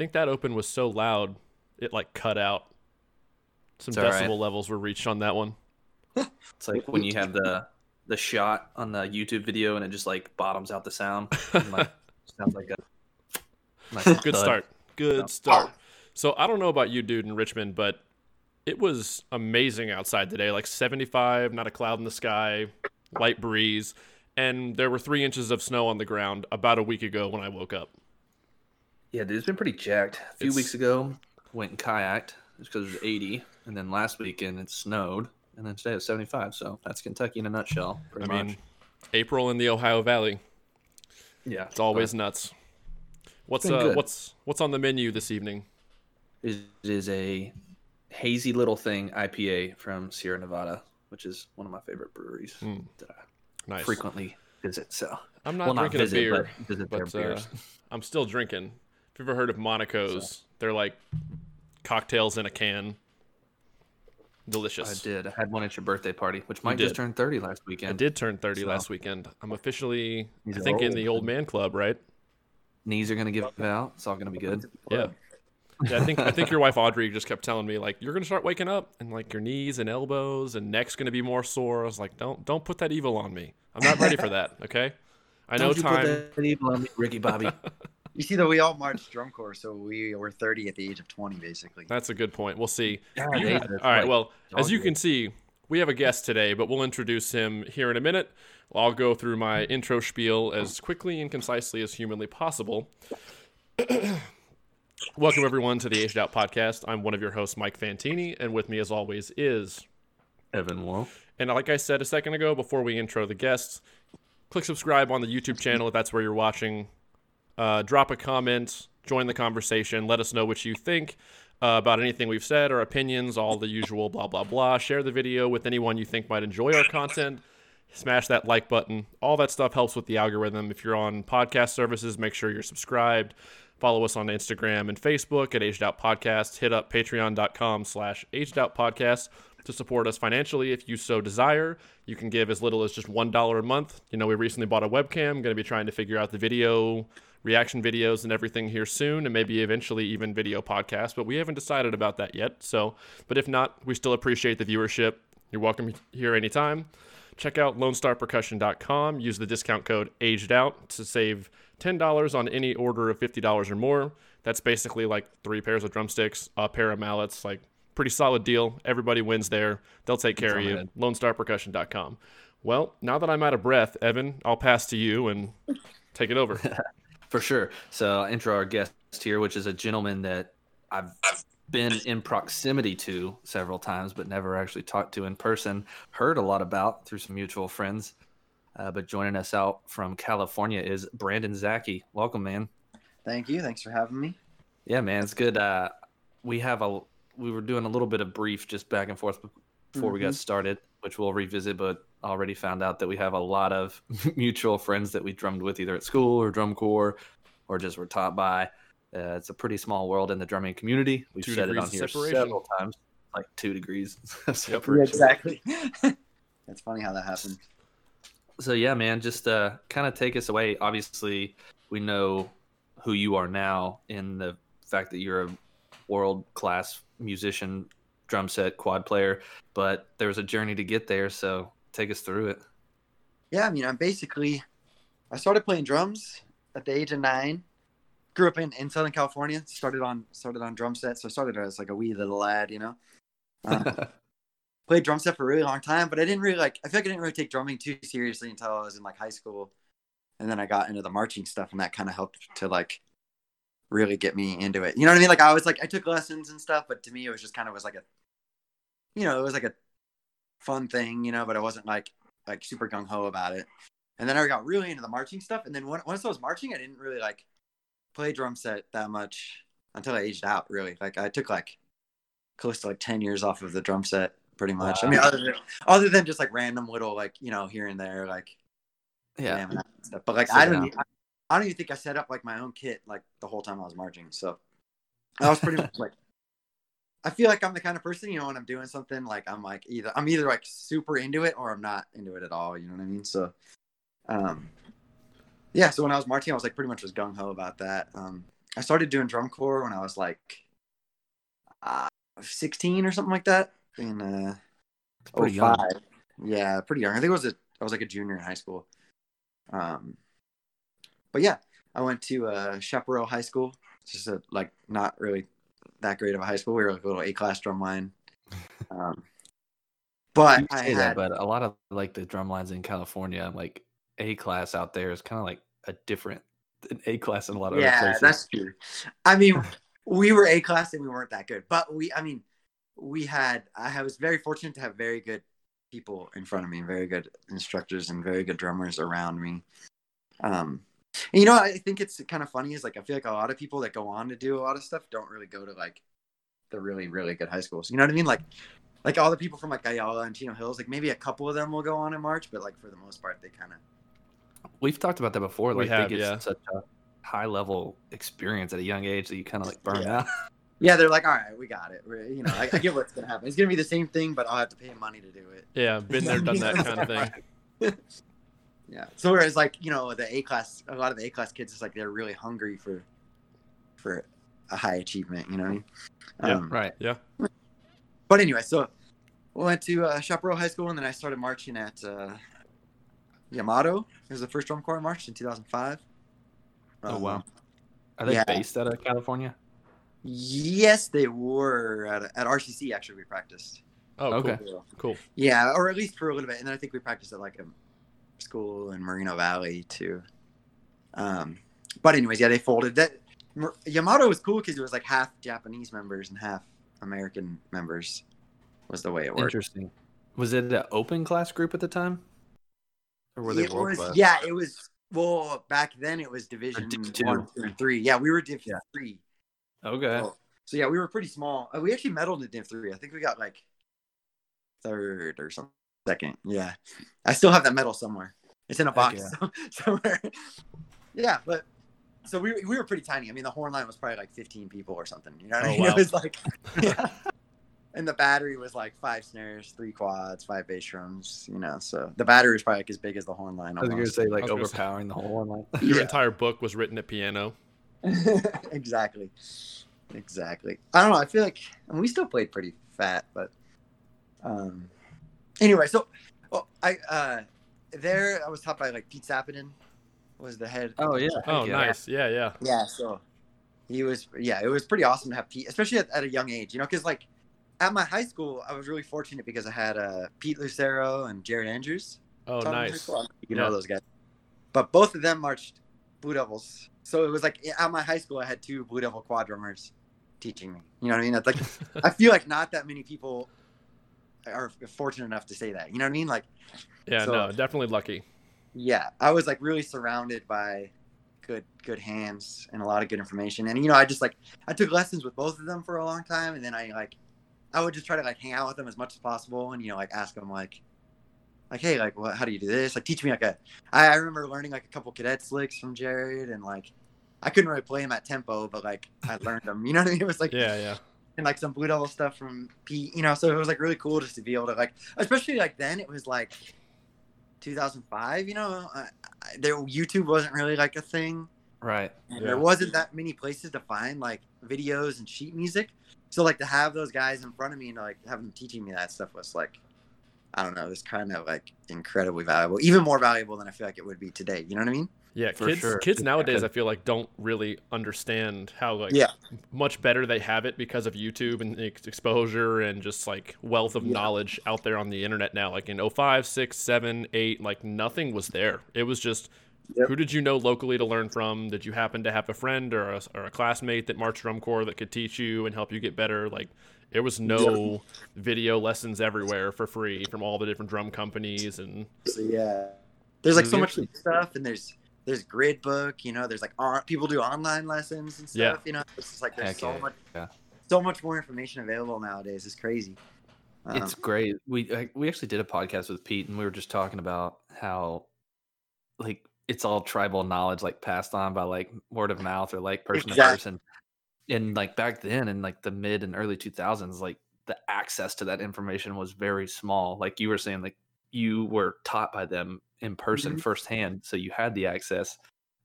think that open was so loud it like cut out. Some It's all right. decibel levels were reached on that one. It's like when you have the the shot on the YouTube video and it just like bottoms out the sound. Like, sounds like a Good thud. start. Good start. So I don't know about you, dude, in Richmond, but it was amazing outside today. Like 75, not a cloud in the sky, light breeze, and there were three inches of snow on the ground about a week ago when I woke up. Yeah, dude, it's been pretty jacked. A few It's- weeks ago, went and kayaked just because it was 80, and then last weekend it snowed, and then today it's 75. So that's Kentucky in a nutshell, I pretty mean, much. April in the Ohio Valley. Yeah, It's always nuts. What's uh, good. what's what's on the menu this evening? It is a hazy little thing IPA from Sierra Nevada, which is one of my favorite breweries Mm. that I Nice. frequently visit. So I'm not well, not drinking visit, a beer, but visit their but uh, beers. I'm still drinking. You've ever heard of Monaco's, they're like cocktails in a can. Delicious. I did. I had one at your birthday party, which Mike just turned 30 last weekend. I did turn 30 So- last weekend. I'm officially, He's I think, in the old man club, right? Knees are gonna give out. It's all gonna be good. Yeah. Yeah, I think I think your wife Audrey just kept telling me like you're gonna start waking up and like your knees and elbows and neck's gonna be more sore. I was like, don't don't put that evil on me. I'm not ready for that. Okay. I know you time. that evil on me, Ricky Bobby. You see, though, we all marched drum corps, so we were 30 at the age of 20, basically. That's a good point. We'll see. God, You- David, all it's right. like Well, as you years. can see, we have a guest today, but we'll introduce him here in a minute. I'll go through my intro spiel as quickly and concisely as humanly possible. Welcome everyone to the Aged Out podcast. I'm one of your hosts, Mike Fantini, and with me, as always, is Evan Worrell. and like I said a second ago, before we intro the guests, click subscribe on the YouTube channel if that's where you're watching. Uh, drop a comment, join the conversation, let us know what you think uh, about anything we've said, our opinions, all the usual blah, blah, blah. Share the video with anyone you think might enjoy our content. Smash that like button. All that stuff helps with the algorithm. If you're on podcast services, make sure you're subscribed. Follow us on Instagram and Facebook at Aged Out Podcast. Hit up patreon.com slash aged out podcast to support us financially if you so desire. You can give as little as just $1 a month. You know, we recently bought a webcam. Going to be trying to figure out the video, reaction videos, and everything here soon, and maybe eventually even video podcasts, but we haven't decided about that yet. So, but if not, we still appreciate the viewership. You're welcome here anytime. Check out LoneStarPercussion.com. Use the discount code AGEDOUT to save $10 on any order of $50 or more. That's basically like three pairs of drumsticks, a pair of mallets, like pretty solid deal. Everybody wins there. They'll take care of you. LoneStarPercussion.com. Well, now that I'm out of breath, Evan, I'll pass to you and take it over. For sure. So I'll intro our guest here, which is a gentleman that I've been in proximity to several times, but never actually talked to in person. Heard a lot about through some mutual friends. Uh, but joining us out from California is Brandon Zackey. Welcome, man. Thank you. Thanks for having me. Yeah, man, it's good. Uh, we have a we were doing a little bit of brief just back and forth before we got started, which we'll revisit. But already found out that we have a lot of mutual friends that we drummed with either at school or drum corps, or just were taught by. Uh, it's a pretty small world in the drumming community. We've Two said it on here several times, like two degrees separation. exactly. It's funny how that happened. So yeah, man, just uh, kind of take us away. Obviously, we know who you are now in the fact that you're a world class musician, drum set, quad player. But there was a journey to get there. So take us through it. Yeah, I mean, I'm basically, I started playing drums at the age of nine. Grew up in, in Southern California. Started on started on drum set. So I started as like a wee little lad, you know. Uh, played drum set for a really long time, but I didn't really like. I feel like I didn't really take drumming too seriously until I was in like high school, and then I got into the marching stuff, and that kind of helped to like really get me into it. You know what I mean? Like I was like I took lessons and stuff, but to me it was just kind of was like a, you know, it was like a fun thing, you know, but I wasn't like like super gung ho about it. And then I got really into the marching stuff, and then when, once I was marching, I didn't really like play drum set that much until I aged out. Really, like I took like close to like ten years off of the drum set, pretty much. I mean, other than other than just like random little like you know here and there like yeah. and stuff. But like Sit I don't, down. I, don't even think I set up like my own kit like the whole time I was marching. So I was pretty much like, I feel like I'm the kind of person you know when I'm doing something like I'm like either I'm either like super into it or I'm not into it at all. You know what I mean? So, um, yeah. So when I was marching, I was like pretty much was gung ho about that. Um, I started doing drum corps when I was like uh, 16 or something like that. In uh, Pretty young. 05. Yeah, pretty young. I think it was a I was like a junior in high school. Um, but yeah, I went to uh, Chaparral High School. It's just a like not really that great of a high school. We were like a little A class drum line. Um, but I had that, but a lot of like the drum lines in California, like A class out there is kind of like a different A class in a lot of other yeah, places. that's true. I mean, we were A class and we weren't that good, but we, I mean, we had. I was very fortunate to have very good people in front of me, very good instructors, and very good drummers around me. Um, and you know, I think it's kind of funny is like I feel like a lot of people that go on to do a lot of stuff don't really go to like the really really good high schools. You know what I mean? Like like all the people from like Ayala and Chino Hills, like maybe a couple of them will go on in March, but like for the most part, they kind of We've talked about that before. We Like have, they get yeah. such a high level experience at a young age that you kind of like burn Yeah. out. yeah, they're like, all right, we got it. We're, you know, I, I get what's gonna happen. It's gonna be the same thing, but I'll have to pay money to do it. Yeah, been there, done that kind of thing. Yeah. So whereas like you know the A class, a lot of the A class kids is like they're really hungry for for a high achievement. You know what Yeah, Um, right. Yeah. But anyway, so we went to uh, Chaparral High School and then I started marching at uh, Yamato. It was the first drum corps I marched in 2005. Oh Um, wow. Are they yeah. based out of California? Yes, they were at, at RCC. Actually, we practiced. Oh, Okay. cool. Cool. Yeah, or at least for a little bit, and then I think we practiced at like a school in Moreno Valley too. Um, but anyways, yeah, they folded. That Yamato was cool because it was like half Japanese members and half American members. Was the way it worked. Interesting. Was it an open class group at the time? Or were they it was, class? yeah, it was. Well, back then it was division two. one, two, and three. Yeah, we were div Yeah. three. Okay. So, so yeah, we were pretty small. Uh, We actually medaled in div three. I think we got like third or something. Second. Yeah, I still have that medal somewhere. It's in a Heck box somewhere. yeah, but so we we were pretty tiny. I mean, the horn line was probably like 15 people or something. You know what I Oh, mean? wow. It was like, yeah. and the battery was like five snares, three quads, five bass drums. You know, so the battery was probably like as big as the horn line. I was gonna say like I say- overpowering the whole one. Like, Your Yeah. entire book was written at piano. exactly. Exactly. I don't know. I feel like I mean, we still played pretty fat, but um anyway, so oh, I uh there I was taught by like Pete Sapadin was the head. oh yeah. Oh, heck yeah. nice. Yeah, yeah. Yeah, so he was yeah, it was pretty awesome to have Pete, especially at, at a young age, you know, because like at my high school, I was really fortunate because I had uh Pete Lucero and Jared Andrews. Oh, taught nice. school. I don't know if You Yeah. know those guys, but both of them marched Blue Devils. So it was like at my high school, I had two Blue Devil quad drummers teaching me. You know what I mean? It's like I feel like not that many people are fortunate enough to say that. You know what I mean? Like yeah, so- no, definitely lucky. yeah, I was like really surrounded by good good hands and a lot of good information. And you know, I just like I took lessons with both of them for a long time, and then I like I would just try to like hang out with them as much as possible, and you know, like ask them like like hey, like what? How do you do this? Like teach me like a. I, I remember learning like a couple Cadets licks from Jared, and like I couldn't really play them at tempo, but like I learned them. You know what I mean? It was like Yeah, yeah. And like some blue devil stuff from Pete, you know. So it was like really cool just to be able to like, especially like then it was like 2005, you know. I, I, there YouTube wasn't really like a thing, Right. and Yeah. there wasn't that many places to find like videos and sheet music. So like to have those guys in front of me and like have them teaching me that stuff was like, I don't know, it was kind of like incredibly valuable, even more valuable than I feel like it would be today. You know what I mean? Yeah, For kids sure. kids Yeah, nowadays 'cause- I feel like don't really understand how like Yeah. much better they have it because of YouTube and exposure and just like wealth of Yeah. knowledge out there on the internet now. Like in 05, 6, 7, 8, like nothing was there. It was just Yep. who did you know locally to learn from? Did you happen to have a friend or a, or a classmate that marched drum corps that could teach you and help you get better? Like there was no video lessons everywhere for free from all the different drum companies and So yeah, there's like So so much stuff, and there's there's grid book. You know, there's like on, people do online lessons and Yeah. stuff. You know, it's just like there's Heck so yeah, much yeah. so much more information available nowadays. It's crazy. Um, It's great. We we actually did a podcast with Pete, and we were just talking about how, like, it's all tribal knowledge, like passed on by like word of mouth or like person to person. And like back then, in like the mid and early two thousands, like the access to that information was very small. Like you were saying, like you were taught by them in person Mhm. firsthand, so you had the access.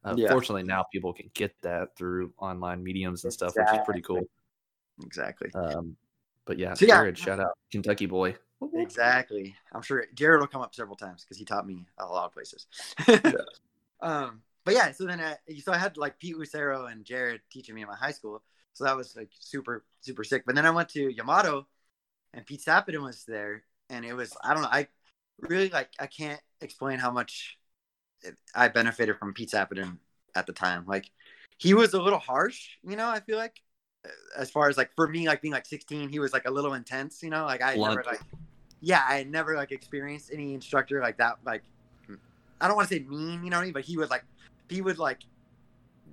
Uh, Yeah. Fortunately, now people can get that through online mediums and stuff, which is pretty cool. Exactly. Um, but yeah, So, yeah. Jared, shout out Kentucky boy. Exactly. I'm sure Jared will come up several times because he taught me a lot of places. um, but yeah, so then I, so I had like Pete Lucero and Jared teaching me in my high school. So that was like super, super sick. But then I went to Yamato and Pete Sapadin was there. And it was, I don't know, I really like, I can't explain how much I benefited from Pete Sapadin at the time. Like he was a little harsh, you know, I feel like uh, as far as like for me, like being like 16, he was like a little intense, you know, like I Blunt. never like, yeah, I had never like experienced any instructor like that. Like, I don't want to say mean, you know what I mean, but he would like, he would like,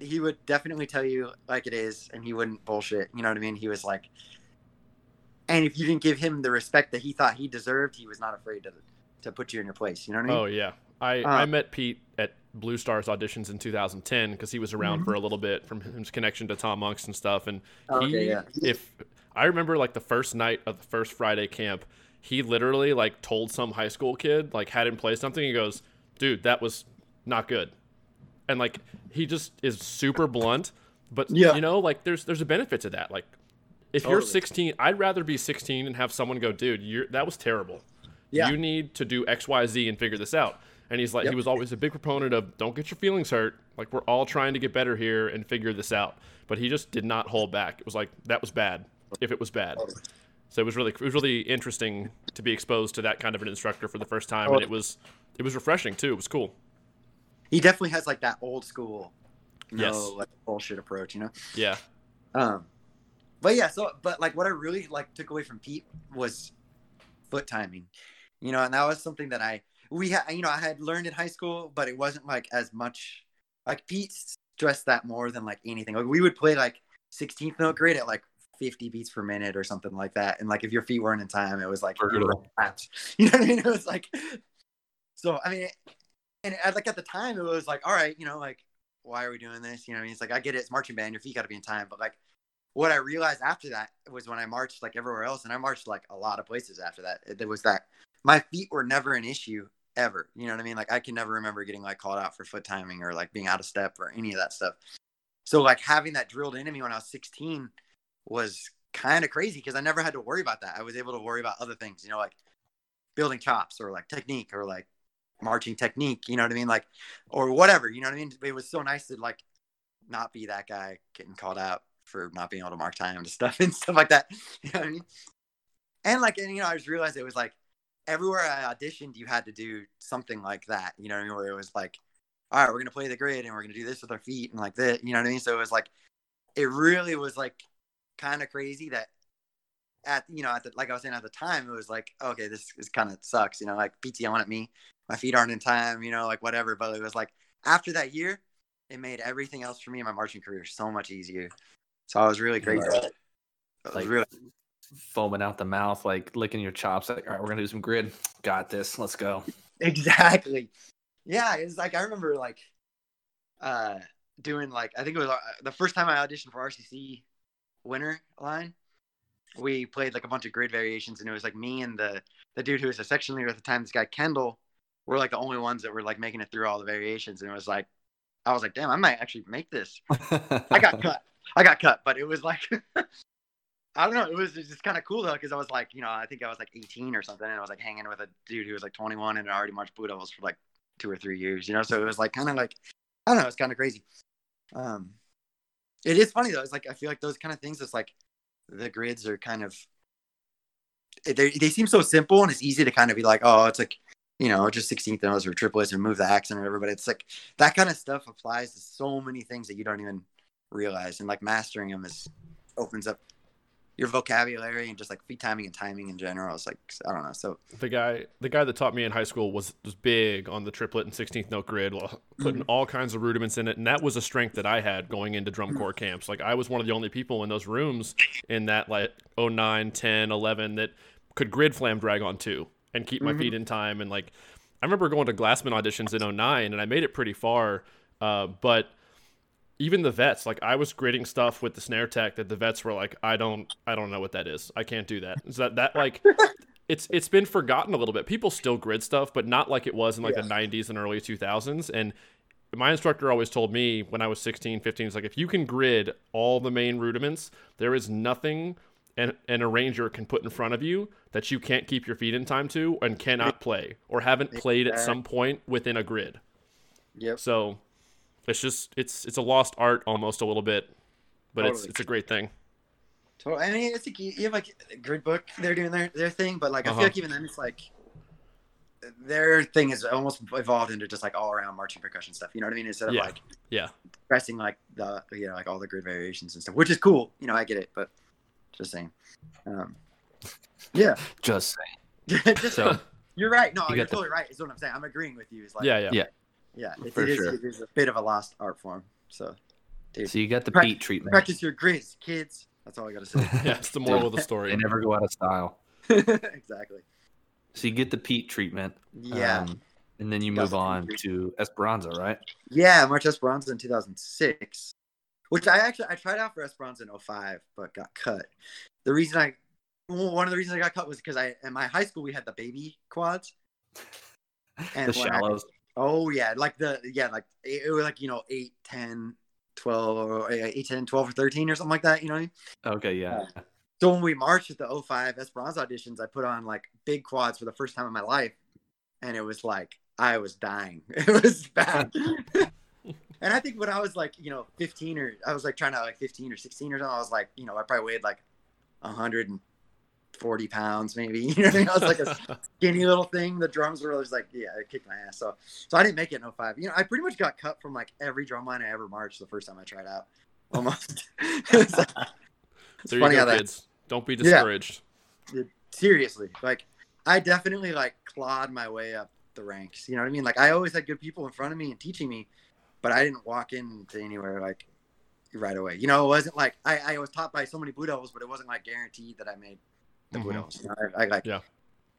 he would definitely tell you like it is, and he wouldn't bullshit. You know what I mean? He was like, and if you didn't give him the respect that he thought he deserved, he was not afraid to to put you in your place. You know what I mean? Oh yeah, I Uh, I met Pete at Blue Stars auditions in 2010 because he was around Mm-hmm. for a little bit from his connection to Tom Monks and stuff. And Okay, he, yeah. if I remember, like the first night of the first Friday camp, he literally like told some high school kid like had him play something. He goes, "Dude, that was not good," and like he just is super blunt. But Yeah. you know, like there's there's a benefit to that. Like if you're 16, I'd rather be 16 and have someone go, "Dude, you're that was terrible." Yeah. you need to do X, Y, Z and figure this out. And he's like, he was always a big proponent of don't get your feelings hurt. Like we're all trying to get better here and figure this out. But he just did not hold back. It was like that was bad. If it was bad, so it was really it was really interesting to be exposed to that kind of an instructor for the first time, and it was it was refreshing too. It was cool. He definitely has like that old school, no Yes. like bullshit approach. You know? Yeah, Um, but yeah, so but like what I really like took away from Pete was foot timing, you know, and that was something that I we had you know I had learned in high school, but it wasn't like as much like Pete stressed that more than like anything. Like we would play like 16th note grade at like 50 beats per minute or something like that, and like if your feet weren't in time, it was like you Brutal. You know what I mean? It was like so. I mean, and at, like at the time, it was like all right, you know, like why are we doing this? You know, what I mean, it's like I get it, it's marching band, your feet got to be in time, but like what I realized after that was when I marched like everywhere else, and I marched like a lot of places after that. It, there was that my feet were never an issue ever. You know what I mean? Like I can never remember getting like called out for foot timing or like being out of step or any of that stuff. So like having that drilled into me when I was 16 was kind of crazy because I never had to worry about that. I was able to worry about other things, you know, like building chops or like technique or like marching technique, you know what I mean? Like, or whatever, you know what I mean? It was so nice to like not be that guy getting called out for not being able to mark time and stuff and stuff like that. You know what I mean? And like, and you know, I just realized it was like everywhere I auditioned, you had to do something like that. You know what I mean? Where it was like, all right, we're gonna play the grid and we're gonna do this with our feet and like that. You know what I mean? So it was like, it really was like kind of crazy that at you know at the like I was saying at the time it was like okay this is kind of sucks you know like PT yelling at me my feet aren't in time you know like whatever but it was like after that year it made everything else for me in my marching career so much easier so I was really grateful Right. Like really foaming out the mouth, like licking your chops. Like, all right, we're gonna do some grid. Got this. Let's go. exactly yeah it's like I remember like uh doing like I think it was uh, the first time I auditioned for RCC winter line we played like a bunch of grid variations and it was like me and the the dude who was a section leader at the time this guy kendall were like the only ones that were like making it through all the variations and it was like i was like damn i might actually make this i got cut i got cut but it was like i don't know it was just kind of cool though because i was like you know i think i was like 18 or something and i was like hanging with a dude who was like 21 and had already marched blue devils for like two or three years you know? So it was like kind of like i don't know it's kind of crazy. Um it is funny though it's like i feel like those kind of things it's like the grids are kind of they they seem so simple and it's easy to kind of be like oh it's like you know just 16th notes or triplets and move the accent or whatever but it's like that kind of stuff applies to so many things that you don't even realize and like mastering them is opens up your vocabulary and just like feet timing and timing in general it's like i don't know so the guy the guy that taught me in high school was was big on the triplet and 16th note grid, while putting all kinds of rudiments in it, and that was a strength that I had going into drum corps camps. Like I was one of the only people in those rooms in that like 09, 10, 11 that could grid flam drag on two and keep my Mhm. feet in time. And like I remember going to Glassmen auditions in 09 and I made it pretty far, uh, but even the vets like i was gridding stuff with the snare tech that the vets were like i don't i don't know what that is. I can't do that. Is that that like it's it's been forgotten a little bit. People still grid stuff but not like it was in like the 90s and early 2000s and my instructor always told me when I was 16, 15, it's like if you can grid all the main rudiments, there is nothing an, an arranger can put in front of you that you can't keep your feet in time to and cannot play or haven't played at some point within a grid. Yep. So it's just it's it's a lost art almost a little bit, but it's Totally. it's a great thing. Totally. I mean, it's like you you have like grid book. They're doing their their thing, but like I Uh-huh. feel like even then, it's like their thing is almost evolved into just like all around marching percussion stuff. You know what I mean? Instead of Yeah. like Yeah. pressing like the you know like all the grid variations and stuff, which is cool. You know, I get it, but just saying. Um, yeah. Just saying. just So you're right. No, you you're got the- totally right. Is what I'm saying. I'm agreeing with you. It's like Yeah, yeah. Yeah. Yeah. It, For it is sure. it is a bit of a lost art form. So so you got the Prac- Pete treatment. practice your grids, kids. That's all I gotta say. Yeah, it's the moral of the story. They never go out of style. exactly. So you get the Pete treatment. Yeah. um, and then you move on to Esperanza, right? Yeah, March Esperanza in 2006, which I actually I tried out for Esperanza in 05, but got cut. The reason I one of the reasons I got cut was because I in my high school we had the baby quads. And the when I- shallows. Oh yeah, like the yeah like it, it was like you know 8, 10, 12 or uh, 8, 10, 12 or 13 or something like that, you know I mean? Okay, yeah. So when we marched at the 05 Esperanza auditions, I put on like big quads for the first time in my life, and it was like I was dying. It was bad. and I think when I was like, you know, 15 or I was like trying to like 15 or 16 or something, I was like, you know, I probably weighed like 140 pounds maybe. You know I mean? I was like a skinny little thing. The drums were just like, yeah, it kicked my ass. So, so I didn't make it in 05. You know, I pretty much got cut from like every drum line I ever marched the first time I tried out. Almost. It's like- it's you funny go, how that- kids. Don't be discouraged. seriously like i definitely like clawed my way up the ranks you know what i mean like i always had good people in front of me and teaching me but i didn't walk into anywhere like right away you know it wasn't like i, I was taught by so many blue devils but it wasn't like guaranteed that i made the blue Mhm. devils? I, I like Yeah.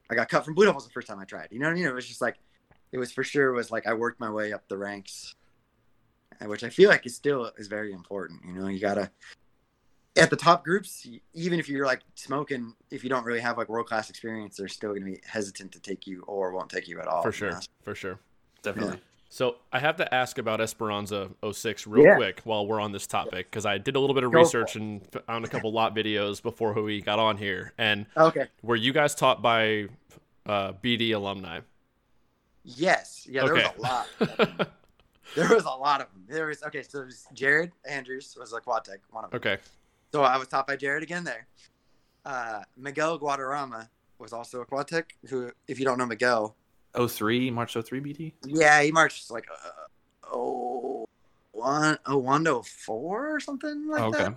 i got cut from blue devils the first time i tried you know what i mean it was just like it was for sure was like i worked my way up the ranks which i feel like is still is very important you know you gotta at the top groups, even if you're like smoking, if you don't really have like world class experience, they're still going to be hesitant to take you or won't take you at all. For you sure. know? For sure. Definitely. So I have to ask about Esperanza 06 real Yeah. quick while we're on this topic because I did a little bit of Go research and found a couple lot videos before we got on here. And Okay. were you guys taught by uh, BD alumni? Yes. Yeah. There Okay. was a lot. There was a lot of them. There was okay. So it was Jared Andrews was a quad tech, one of them. okay. So I was taught by Jared again there. Uh, Miguel Guadarrama was also a quad tech. Who, if you don't know Miguel, 03, March 03 BT? yeah, he marched like uh, oh one oh one to four or something like okay. that.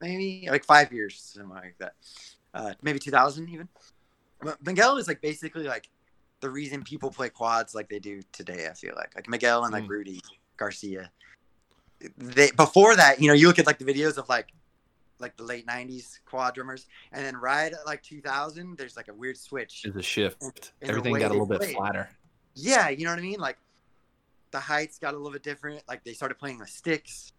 maybe like five years, something like that. Uh, maybe 2000 even. But Miguel is like basically like the reason people play quads like they do today. I feel like like Miguel and like Mm. Rudy Garcia. They before that, you know, you look at like the videos of like like the late 90s quad drummers, and then right at like 2000, there's like a weird switch. It's a shift. in Everything got a little bit play. flatter. Yeah, you know what I mean. Like the heights got a little bit different. Like they started playing with sticks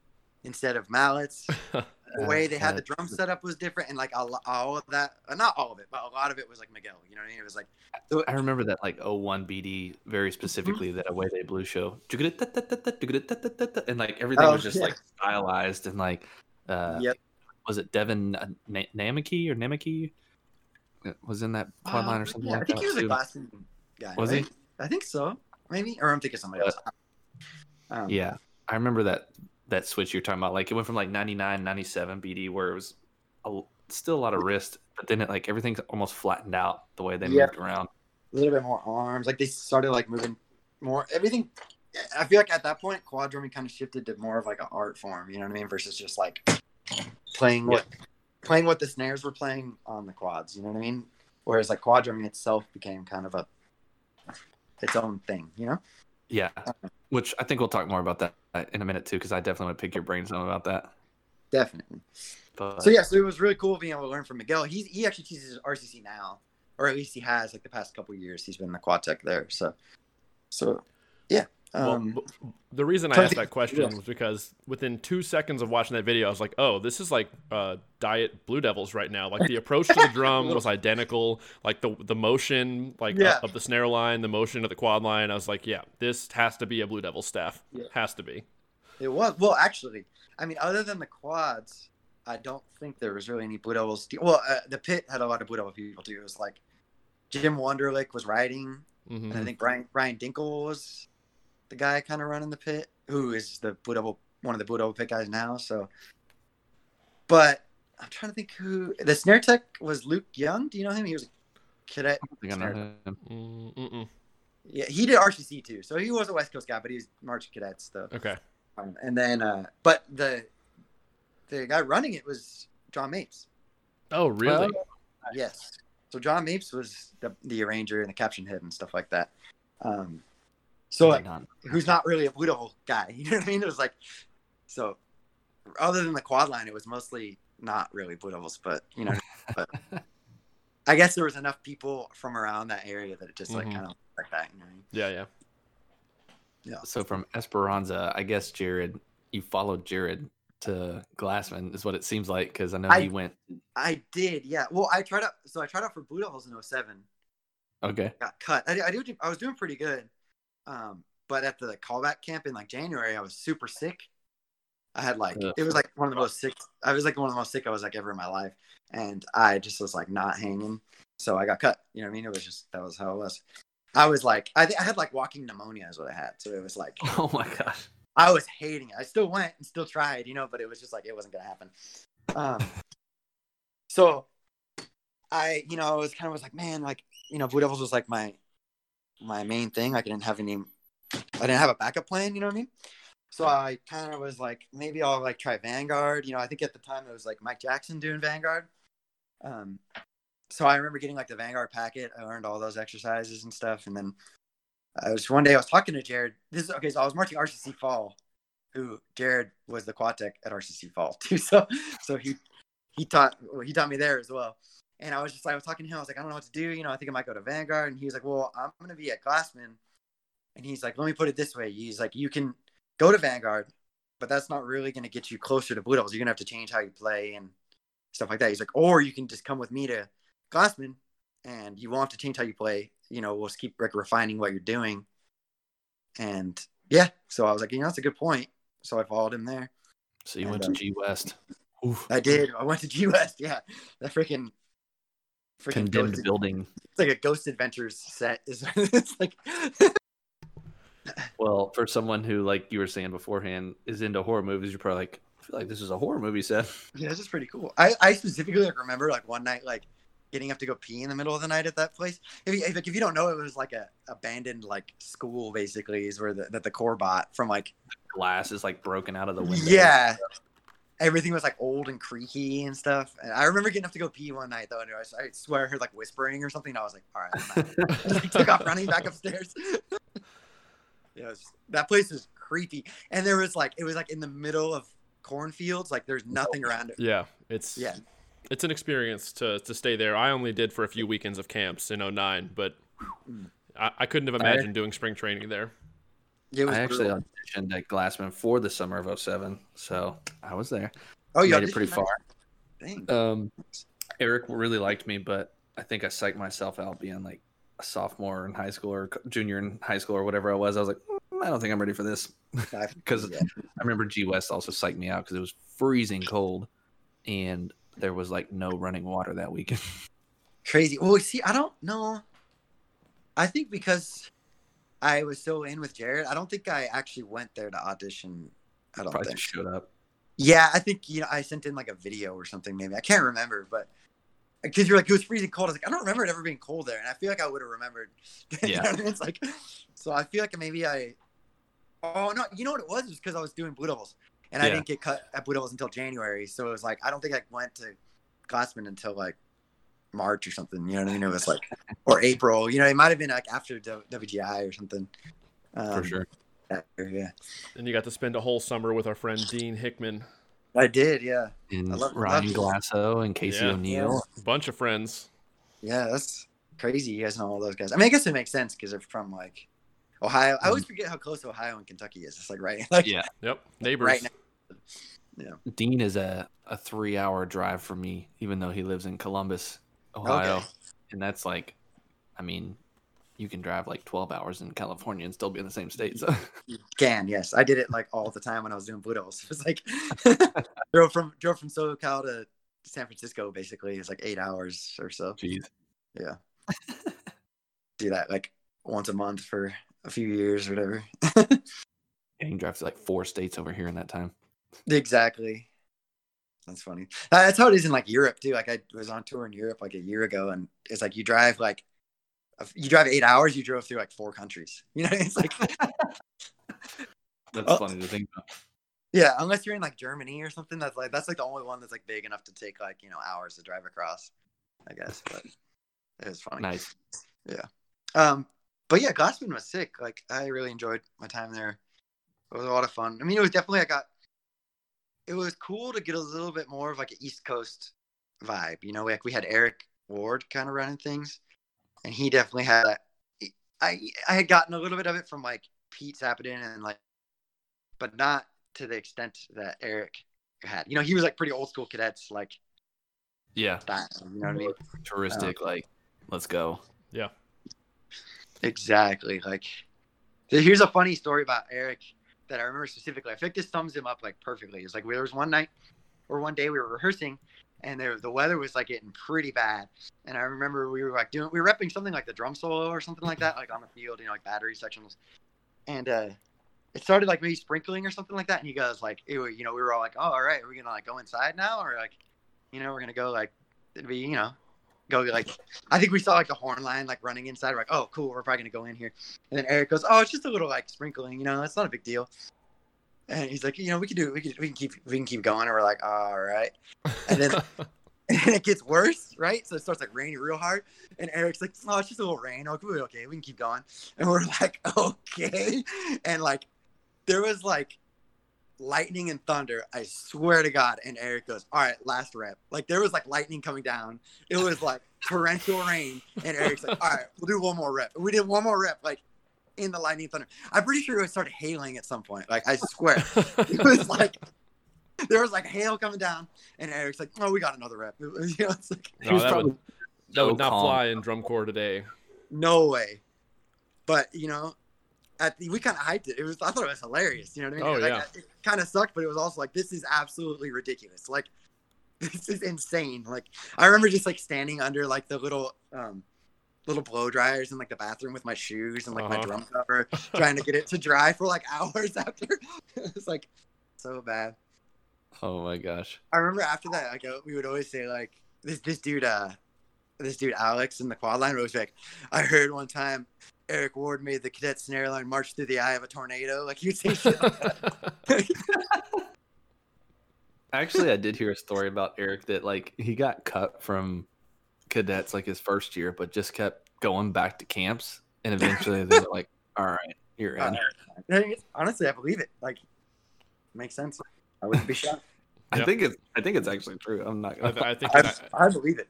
instead of mallets. the way they had the drum setup was different, and like a lo- all of that, uh, not all of it, but a lot of it was like Miguel. You know what I mean? It was like, so, I remember that like 01 BD very specifically that away they blue show and like everything Oh, was just yeah. like stylized and like uh yep. Was it Devin uh, Na- Namaki or Namaki was in that quad line or Uh, something yeah, I think that he was a too. Guy. Was right? he? I think so. Maybe, or I'm thinking somebody else. Um, Yeah, I remember that that switch you're talking about. Like it went from like 99, 97 BD where it was a, still a lot of wrist, but then it like everything's almost flattened out the way they Yeah. moved around. a little bit more arms. Like they started like moving more. Everything. I feel like at that point, quad drumming kind of shifted to more of like an art form. You know what I mean? Versus just like playing what playing what the snares were playing on the quads. You know what I mean? Whereas like quad drumming itself became kind of a its own thing. You know? Yeah, which I think we'll talk more about that uh, in a minute too, because I definitely want to pick your brain some about that. Definitely. But So yeah, so it was really cool being able to learn from Miguel. He's he actually teaches RCC now, or at least he has like the past couple of years. He's been the quad tech there. So, so Um, well, the reason I asked that question was because within two seconds of watching that video, I was like, "Oh, this is like uh, Diet Blue Devils right now." Like the approach to the drum was identical, like the the motion, like Yeah. uh, of the snare line, the motion of the quad line. I was like, "Yeah, this has to be a Blue Devil staff. Yeah. Has to be." It was well, actually. I mean, other than the quads, I don't think there was really any Blue Devils. Well, uh, the pit had a lot of Blue Devil people too. It was like Jim Wonderlick was riding, hmm and I think Brian Brian Dinkle was the guy kind of running the pit, who is the Blue Devil one of the Blue Devil pit guys now. So, but I'm trying to think who the snare tech was. Luke Young. Do you know him? He was a cadet. I think I know him. Mm, Mm-mm. Yeah, he did RCC too. So he was a West Coast guy, but he was marching cadets though. Okay. Um, and then, uh, but the the guy running it was John Mapes. Oh, really? Yes. So John Mapes was the, the arranger and the caption head and stuff like that. Um, so like, Not- who's not really a Blue Devil guy? You know what I mean? It was like, so other than the quad line, it was mostly not really Blue Devils, but you know, but I guess there was enough people from around that area that it just like Mhm. kind of like that. You know what I mean? yeah, yeah. Yeah. So from Esperanza, I guess Jared, you followed Jared to Glassmen, is what it seems like, because I know I- he went. I did, yeah. Well, I tried out. So I tried out for Blue Devils in 07. Okay. got cut. I, I do. I was doing pretty good, um, but at the callback camp in like January, I was super sick. I had like it was like one of the most sick. I was like one of the most sick I was like ever in my life, and I just was like not hanging. So I got cut. You know what I mean? It was just that was how it was. I was like I think I had like walking pneumonia is what I had. So it was like Oh my gosh. I was hating it. I still went and still tried, you know, but it was just like it wasn't gonna happen. Um, so I, you know, I was kind of was like, man, like, you know, Blue Devils was like my my main thing. I didn't have any, I didn't have a backup plan. You know what I mean? So I kind of was like, maybe I'll like try Vanguard. You know, I think at the time it was like Mike Jackson doing Vanguard. Um, so I remember getting like the Vanguard packet. I learned all those exercises and stuff, and then I was one day I was talking to Jared. This is okay. So I was marching RCC Fall, who Jared was the quad tech at RCC Fall too. So so he he taught he taught me there as well. And I was just like I was talking to him. I was like I don't know what to do. You know I think I might go to Vanguard. And he was like, well I'm gonna be at Glassmen. And he's like, let me put it this way. He's like, you can go to Vanguard, but that's not really gonna get you closer to Blue Devils. You're gonna have to change how you play and stuff like that. He's like, or you can just come with me to Glassmen and you won't have to change how you play. You know, we'll just keep like, refining what you're doing. And yeah, so I was like, you know, that's a good point. So I followed him there. So you And, went um, to G West. Oof. I did. I went to G West. Yeah, that freaking Condemned ghost, building. It's like a Ghost Adventures set. Is it's like Well, for someone who, like you were saying beforehand, is into horror movies, you're probably like, I feel like this is a horror movie set. yeah, this is pretty cool. I I specifically like remember like one night like getting up to go pee in the middle of the night at that place. If you, if, like, if you don't know, it was like a abandoned like school basically is where the that the corps bought from like Glass is like broken out of the window. Yeah. Everything was like old and creaky and stuff. And I remember getting up to go pee one night though, and I, was- I swear I heard like whispering or something. And I was like, all right, I'm out. Like, took off running back upstairs. yeah, was- that place was creepy. And there was like, it was like in the middle of cornfields. Like there's nothing around it. Yeah, it's Yeah. it's an experience to to stay there. I only did for a few weekends of camps in 09, but Mm. I, I couldn't have imagined doing spring training there. Was I actually brutal. auditioned at Glassmen for the summer of 07. So I was there. oh, you made it pretty far. Dang. Um, Eric really liked me, but I think I psyched myself out being like a sophomore in high school or junior in high school or whatever I was. I was like, "Mm, I don't think I'm ready for this. Because yeah. I remember G West also psyched me out because it was freezing cold and there was like no running water that weekend. crazy. Well, see, I don't know. I think because I was so in with Jared, I don't think I actually went there to audition. I don't Probably think. showed up. Yeah, I think you know I sent in like a video or something. Maybe I can't remember, but uh, because you're like it was freezing cold. I was like, I don't remember it ever being cold there, and I feel like I would have remembered. Yeah. know I mean? It's like, so I feel like maybe I. Oh no! You know what it was? It was because I was doing Blue Devils, and I didn't get cut at Blue Devils until January. So it was like I don't think I went to Glassmen until like March or something. You know what I mean? It was like or April. You know, it might have been like after WGI or something. Um, For sure. Yeah, And you got to spend a whole summer with our friend Dean Hickman. I did. Yeah, And I love- Ryan love- Glasso and Casey Yeah. O'Neill. A bunch of friends. yeah. That's crazy. You guys know all those guys. I mean, I guess it makes sense because they're from like Ohio. I always forget how close Ohio and Kentucky is. It's like right, like Yeah. Yep. Neighbors. right now. Dean is a, a three hour drive for me, even though he lives in Columbus, Ohio. Okay. And that's like, I mean, you can drive like 12 hours in California and still be in the same state. So, You can yes, I did it like all the time when I was doing Blue Devils. It was like drove from drove from SoCal to San Francisco. Basically, it's like eight hours or so. jeez. Yeah. Do that like once a month for a few years or whatever. And you drive to like four states over here in that time. Exactly. That's funny. That's how it is in like Europe too. Like I was on tour in Europe like a year ago, and it's like you drive like you drive eight hours. You drove through like four countries. You know, it's like That's Oh. funny to think about. yeah, unless you're in like Germany or something. That's like that's like the only one that's like big enough to take like you know hours to drive across. I guess, but it was funny. Nice. Yeah. Um, but yeah, Glassmen was sick. Like I really enjoyed my time there. It was a lot of fun. I mean, it was definitely I got. It was cool to get a little bit more of like an East Coast vibe. You know, like we had Eric Ward kind of running things, and he definitely had that. I I had gotten a little bit of it from like Pete Sapadin and like, but not to the extent that Eric had. You know, he was like pretty old school cadets like Yeah. that. You know what I mean? Touristic, um, like, let's go. Yeah. Exactly. Like, here's a funny story about Eric that I remember specifically. I think this sums him up like perfectly. It's like there was one night or one day we were rehearsing, and there the weather was like getting pretty bad. And I remember we were like doing we were repping something like the drum solo or something like that, like on the field, you know, like battery sections. And uh it started like maybe sprinkling or something like that. And he goes like, it, you know, we were all like, oh, all right, are we gonna like go inside now, or like, you know, we're gonna go like, it'd be, you know, go like I think we saw like the horn line like running inside. We're like, oh, cool, we're probably gonna go in here. And then Eric goes, oh, it's just a little like sprinkling, you know, that's not a big deal. And he's like, you know, we can do, we can, we can keep, we can keep going. And we're like, all right. And then, and it gets worse, right? So it starts like raining real hard. And Eric's like, oh, it's just a little rain. Okay, okay, we can keep going. And we're like, okay. And like, there was like lightning and thunder. I swear to God. And Eric goes, all right, last rep. Like there was like lightning coming down. It was like torrential rain. And Eric's like, all right, we'll do one more rep. And we did one more rep, like in the lightning thunder. I'm pretty sure it started hailing at some point. Like I swear. it was like there was like hail coming down, and Eric's like, "Oh, we got another rep." You know, it's like He no, was that probably would, that so would not calm. fly in drum corps today. no way. But you know, at the, we kind of hyped it. It was I thought it was hilarious. You know what I mean? Oh, like, yeah. It kind of sucked, but it was also like this is absolutely ridiculous. Like this is insane. Like I remember just like standing under like the little um little blow dryers in like the bathroom with my shoes and like my Uh-huh. drum cover, trying to get it to dry for like hours after. it was like so bad. Oh my gosh. I remember after that, like we would always say like this this dude uh this dude Alex in the quad line be like, I heard one time Eric Ward made the cadet snare line march through the eye of a tornado. Like you say shit like. Actually, I did hear a story about Eric that like he got cut from cadets like his first year, but just kept going back to camps, and eventually they were like, "All right, you're in." Uh, I think it's- honestly, I believe it. Like makes sense. I wouldn't be shocked. I Yep. think it's I think it's actually true. I'm not. I, Gonna th- I think I, I believe it.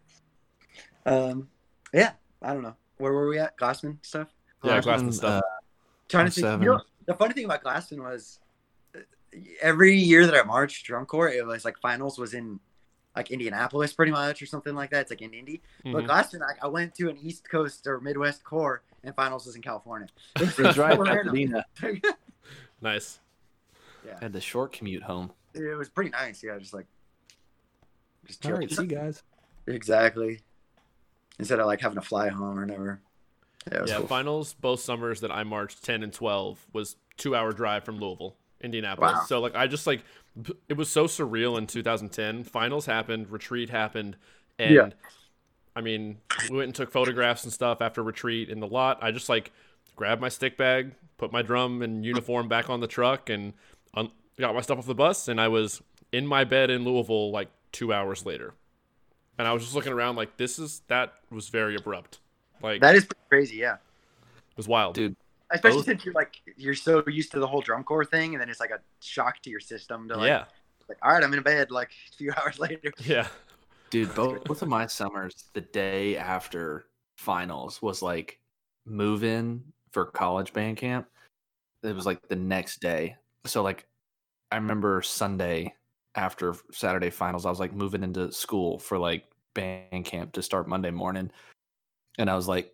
Um, yeah, I don't know. Where were we at? Glassmen stuff. Yeah, Glassmen Glassmen's, stuff. uh, Trying to think. You know, the funny thing about Glassmen was uh, every year that I marched drum corps, it was like finals was in like Indianapolis, pretty much, or something like that. It's like in Indy. But Mhm. Glassmen, I, I went to an East Coast or Midwest corps, and finals was in California. It right. Pasadena. Nice. yeah, Had the short commute home. it was pretty nice. Yeah, just like just All chill. right, see you guys. exactly. Instead of like having to fly home or whatever. Yeah, Yeah, cool. finals both summers that I marched 10 and 12 was 2-hour drive from Louisville, Indianapolis. Wow. So like I just like it was so surreal in 2010. Finals happened, retreat happened, and Yeah. I mean, we went and took photographs and stuff after retreat in the lot. I just like grabbed my stick bag, put my drum and uniform back on the truck and un- got my stuff off the bus and I was in my bed in Louisville like 2 hours later. And I was just looking around like this is that was very abrupt. Like That is crazy. Yeah. it was wild. Dude, Especially Both- since you're like you're so used to the whole drum corps thing, and then it's like a shock to your system to like, yeah. like all right, I'm in bed like a few hours later. Yeah. dude, both, both of my summers, the day after finals was like move in for college band camp. It was like the next day. So like I remember Sunday after Saturday finals, I was like moving into school for like band camp to start Monday morning. And I was like,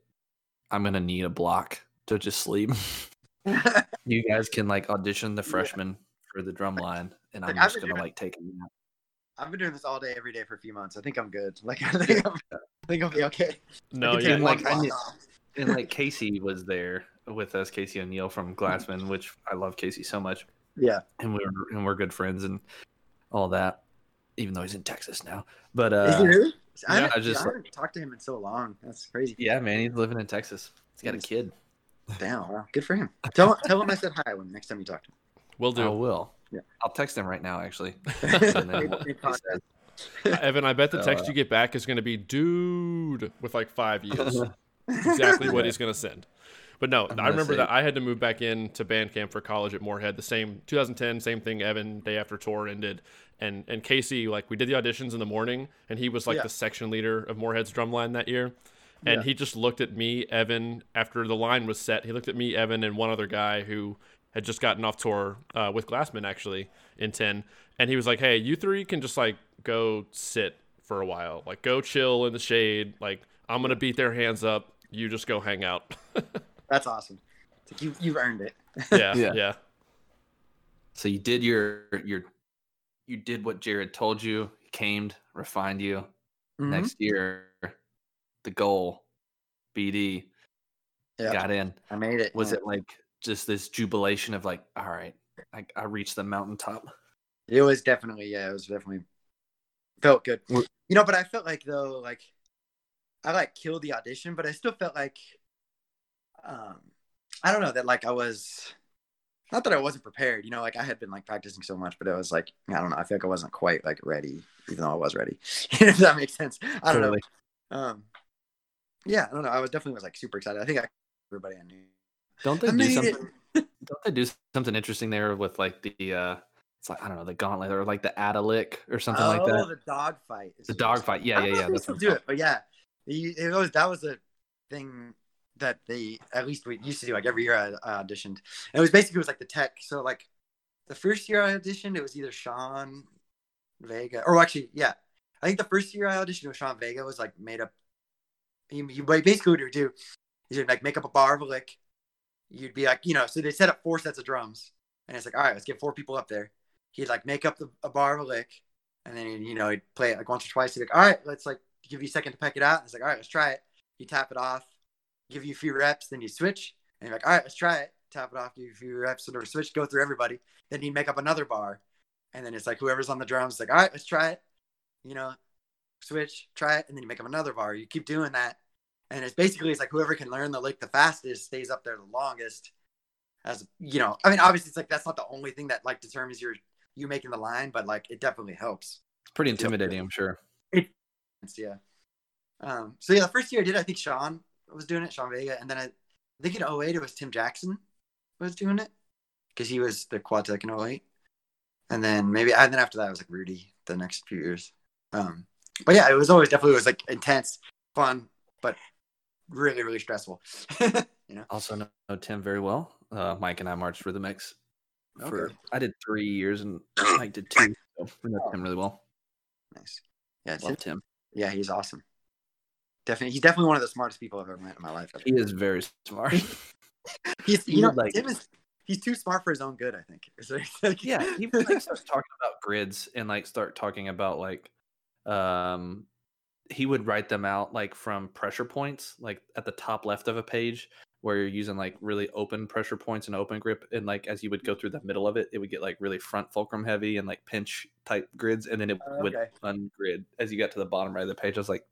I'm gonna need a block to just sleep. you guys can like audition the Yeah. freshmen for the drum line, and I'm Like, I've just gonna doing- like take a nap. I've been doing this all day, every day for a few months. I think I'm good. Like I think I'm, I think I'll be okay. No, I yeah, take like, I block. And like Casey was there with us, Casey O'Neill from Glassmen, which I love Casey so much. Yeah. and we were and we're good friends and all that. Even though he's in Texas now, but Is uh, he really? I yeah, I just- I haven't talked to him in so long. That's crazy. yeah, man, he's living in Texas. He's got a kid. Damn. Wow. Good for him. Tell tell him I said hi when next time you talk to him. will do. I will. Yeah. I'll text him right now, actually. him. And then Good- good he says- contact. Evan, I bet the text uh, you get back is going to be "dude" with like five U's. exactly what he's going to send. But no, I gonna remember say- that I had to move back in to band camp for college at Moorhead. The same 2010, same thing. Evan day after tour ended, and and Casey like we did the auditions in the morning, and he was like Yeah. the section leader of Moorhead's drumline that year. And Yeah. he just looked at me, Evan, after the line was set. He looked at me, Evan, and one other guy who had just gotten off tour uh, with Glassmen actually in 10. And he was like, hey, you three can just like go sit for a while. Like go chill in the shade. Like I'm going to beat their hands up. You just go hang out. That's awesome. It's like you you've earned it. yeah, Yeah. yeah. So you did your your you did what Jared told you. He camed, refined you. Mhm. Next year, the goal, BD, Yeah. got in. I made it. Was yeah. it like just this jubilation of like, all right, I, I reached the mountaintop? It was definitely yeah. It was definitely felt good. You know, but I felt like though, like I like killed the audition, but I still felt like um I don't know that like I was not that I wasn't prepared. You know, like I had been like practicing so much, but it was like I don't know. I feel like I wasn't quite like ready, even though I was ready. if that makes sense. I don't Totally. know. Um, yeah, I don't know. I was definitely was like super excited. I think I, everybody I knew. Don't they I do something? Don't they do something interesting there with like the uh it's like I don't know the gauntlet or like the add or something oh, like that? the dog fight. The dog fight. Yeah, yeah, yeah. That's do it, but yeah, it, it was that was a thing that they at least we used to do like every year I, I auditioned. And it was basically it was like the tech. So like the first year I auditioned, it was either Sean Vega or actually yeah, I think the first year I auditioned with Sean Vega was like made up. You, basically what you would do is you'd like make up a bar of a lick. You'd be like you know so they set up four sets of drums and it's like all right let's get four people up there. He'd like make up the, a bar of a lick and then you know he'd play it like once or twice. He'd be like, all right, let's like give you a second to peck it out. And it's like, all right, let's try it. You tap it off, give you a few reps, then you switch, and you're like, all right, let's try it. Tap it off, give you a few reps, of switch, go through everybody. Then he'd make up another bar, and then it's like whoever's on the drums is like, all right, let's try it. You know, switch, try it, and then you make up another bar. You keep doing that, and it's basically it's like whoever can learn the lick the fastest stays up there the longest. As you know, I mean, obviously it's like that's not the only thing that like determines your you making the line, but like it definitely helps It's pretty intimidating, I'm sure. It, yeah. Um, so yeah, the first year I did, I think Sean was doing it, Sean Vega, and then I, I think in 08 it was Tim Jackson was doing it because he was the quad tech in 08. And then maybe, and then after that, it was like Rudy the next few years. Um, but yeah, it was always definitely was like intense, fun, but really, really stressful. you know, Also know, Tim very well. Uh, Mike and I marched for the mix. for Okay. I did three years and Mike did two. So we know Tim really well. nice. Yeah, Love Tim. yeah, he's awesome. Definitely, he's definitely one of the smartest people I've ever met in my life. He is very smart. He's, he you know, like- Tim is, he's too smart for his own good. I think. So like- yeah, he would, like starts talking about grids and like start talking about like um he would write them out like from pressure points like at the top left of a page where you're using like really open pressure points and open grip and like as you would go through the middle of it it would get like really front fulcrum heavy and like pinch type grids and then it Oh, would ungrid as you got to the bottom right of the page i was like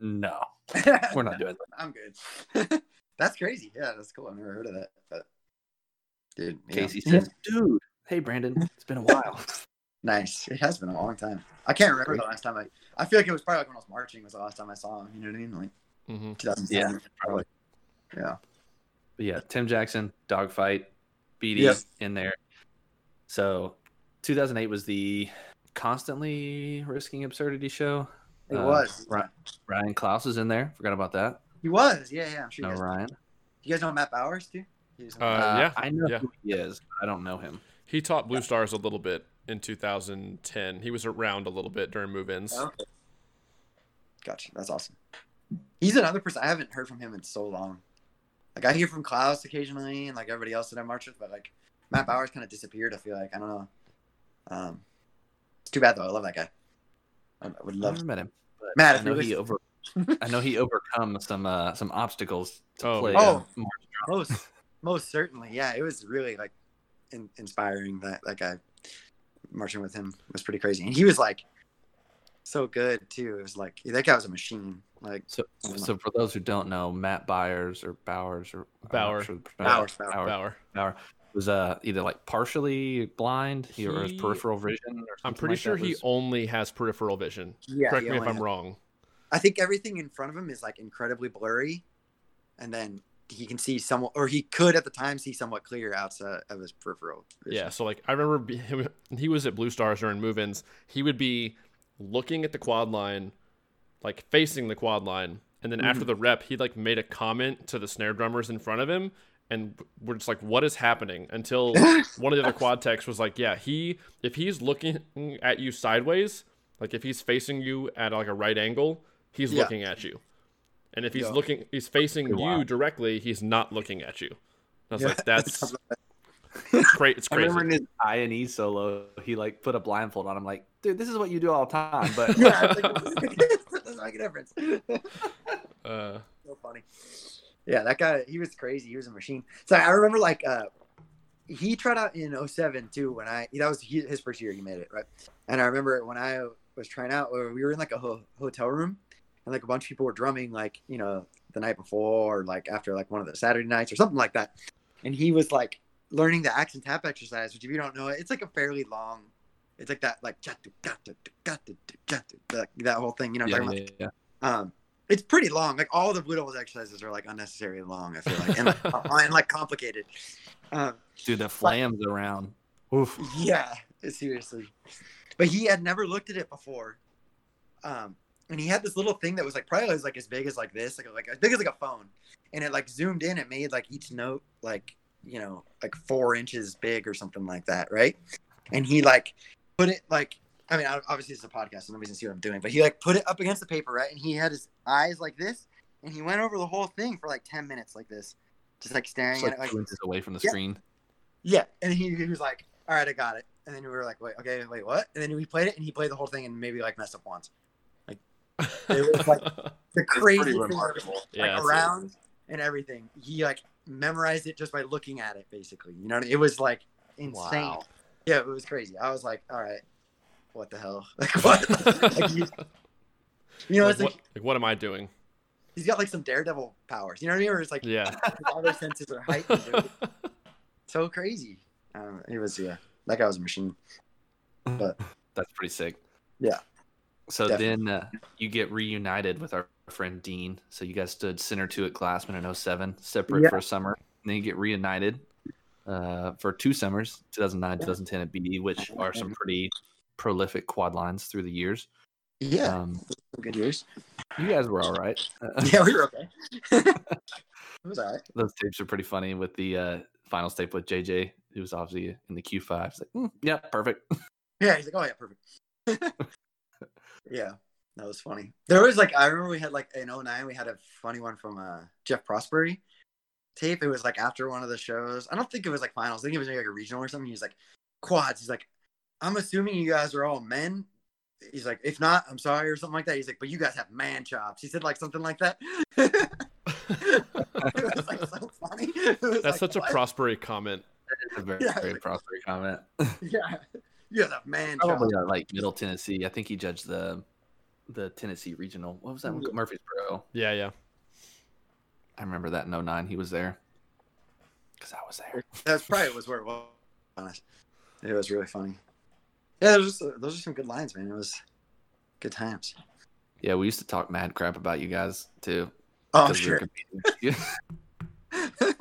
no we're not doing that I'm good. that's crazy. Yeah, that's cool. I've never heard of that. But dude, yeah. casey says dude hey brandon it's been a while nice. It has been a long time. I can't remember the last time I. I feel like it was probably like when I was marching was the last time I saw him. You know what I mean? Like mm-hmm. 2010. Yeah, probably. Yeah. But yeah, Tim Jackson, Dogfight, BD Yep. in there. So 2008 was the constantly risking absurdity show. It Uh, was. Ri- Ryan Klaus is in there. Forgot about that. He was. Yeah, yeah. I'm sure. No you guys- Ryan. You guys know Matt Bowers too? He's Uh, yeah, I know yeah. who he is. but I don't know him. He taught Blue Stars a little bit in 2010. He was around a little bit during move-ins. Okay. Gotcha. That's awesome. He's another person I haven't heard from him in so long. Like I hear from Klaus occasionally and like everybody else that I march with, but like Matt Bowers kind of disappeared. I feel like I don't know. Um, it's too bad though. I love that guy. I I would I've love never met him. But Matt, I know he over. I know he overcome some uh, some obstacles to Oh, play. yeah. uh, Oh. most most certainly. Yeah, it was really like in, inspiring that that guy marching with him was pretty crazy, and he was like so good too. It was like that guy was a machine. Like So, so for those who don't know, Matt Byers or Bowers or I'm not Bauer. sure the Bowers, pronunciation- Bauer. Bauer. Bauer was uh either like partially blind he, or his peripheral vision. Or I'm pretty like sure that he was- only has peripheral vision. yeah, Correct me if I'm had- wrong. I think everything in front of him is like incredibly blurry, and then he can see somewhat, or he could at the time see somewhat clear outside of his peripheral. Vision. Yeah, so like I remember him, he was at Blue Stars during move-ins. He would be looking at the quad line, like facing the quad line, and then after the rep, he like made a comment to the snare drummers in front of him, and we're just like, "What is happening?" Until one of the other quad techs was like, "Yeah, he if he's looking at you sideways, like if he's facing you at like a right angle, he's Yeah. looking at you, and if he's Yeah. looking, he's facing Pretty you wild. directly, he's not looking at you." I was Yeah. like, "That's great. It's I crazy." remember in his I and E solo, he like put a blindfold on. I'm like, dude, this is what you do all the time. But yeah, like, it doesn't make a difference. Uh, so funny. Yeah, that guy, he was crazy. He was a machine. So I remember like uh he tried out in 07 too when I that was his first year he made it, right? And I remember when I was trying out we were in like a ho- hotel room and like a bunch of people were drumming like, you know, the night before or like after like one of the Saturday nights or something like that. And he was like learning the accent tap exercise, which if you don't know it, it's like a fairly long it's like that like that, that whole thing, you know yeah, yeah, yeah. um it's pretty long like all the blue devils exercises are like unnecessarily long i feel like and, like, and like complicated. Um dude, the flams around. Oof. yeah seriously. But he had never looked at it before. Um and he had this little thing that was like probably was like as big as like this like like as big as like a phone. And it like zoomed in it made like each note like you know like four inches big or something like that right? And he like put it like I mean, obviously it's a podcast, so nobody can see what I'm doing. But he like put it up against the paper, right? And he had his eyes like this, and he went over the whole thing for like ten minutes, like this, just like staring It's at like it, like inches away from the Yeah. screen. yeah. And he, he was like, "All right, I got it." And then we were like, "Wait, okay, wait, what?" And then we played it, and he played the whole thing, and maybe like messed up once. Like it was like the crazy thing, remarkable. Yeah, like that's it. around and everything. He like memorized it just by looking at it, basically. You know, it was like insane. Wow. Yeah, it was crazy. I was like, "All right, what the hell? Like what?" like, he- you know, like, it's like what, like, what am I doing? he's got like some daredevil powers. You know what I mean? Where it's like Yeah. all their senses are heightened. dude. so crazy. Um, it was yeah. That guy was a machine. But that's pretty sick. Yeah. So Definitely. then uh, you get reunited with our friend Dean. So you guys stood center two at Glassmen in 07, separate Yeah. for a summer. And then you get reunited uh, for two summers, 2009, 2010 at BD, which are some pretty prolific quad lines through the years. Yeah, Um, good years. you guys were all right. Yeah, we were okay. it was all right. those tapes are pretty funny with the uh, finals tape with JJ, who was obviously in the Q5. It's like, "Mm, yeah, perfect. Yeah, he's like, oh yeah, perfect. yeah, that was funny. There was like, I remember we had like in 09, we had a funny one from uh, Jeff Prosperie tape. It was like after one of the shows. I don't think it was like finals. I think it was maybe like a regional or something. He's like, quads. He's like, I'm assuming you guys are all men. He's like, if not, I'm sorry or something like that. He's like, but you guys have man chops. He said like something like that. it was like so funny. That's like, such a what? Prosperie comment. It's a very, Yeah. very prosperous comment. Yeah, you guys have man chops. Probably uh, like Middle Tennessee. I think he judged the the Tennessee regional. What was that one? Yeah. Murfreesboro. Yeah, yeah. I remember that in 09. He was there. Because I was there. That's probably was where it was. Honest, it was really funny. Yeah, those are, those are some good lines, man. It was good times. Yeah, we used to talk mad crap about you guys too. Oh, I'm 'cause we were sure.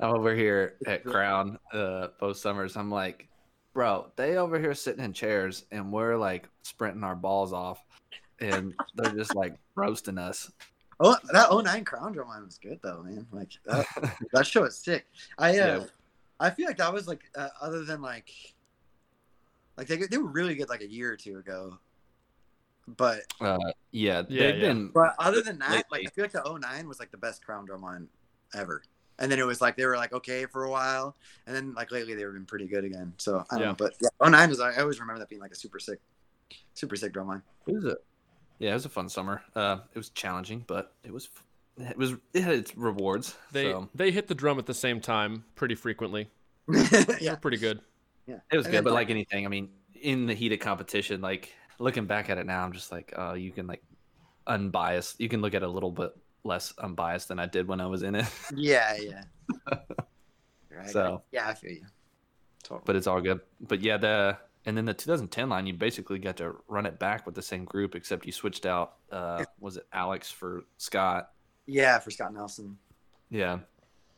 I'm over here at Crown uh, both summers. I'm like, bro, they over here sitting in chairs and we're like sprinting our balls off, and they're just like roasting us. Oh, that 09 Crown Drum line was good though, man. Like that, that show is sick. I uh, Yeah. I feel like that was like uh, other than like like they they were really good like a year or two ago. But Uh, yeah, Yeah, they've yeah. been. but other than that, like I feel like the 09 was like the best Crown Drum line ever. And then it was like they were like okay for a while, and then like lately they've been pretty good again. So I don't Yeah. know, but yeah, 09 was I always remember that being like a super sick, super sick drum line. It was a, yeah, it was a fun summer. Uh, it was challenging, but it was, it was, it had its rewards. They so they hit the drum at the same time pretty frequently. Yeah, pretty good. Yeah. it was And good. But like anything, I mean, in the heat of competition, like looking back at it now, I'm just like, oh, you can like unbiased. You can look at it a little bit less unbiased than I did when I was in it. yeah, yeah. Right. So- yeah, I feel you. Totally. but it's all good. But yeah, the and then the 2010 line, you basically got to run it back with the same group, except you switched out. Uh, was it Alex for Scott? yeah, for Scott Nelson. Yeah,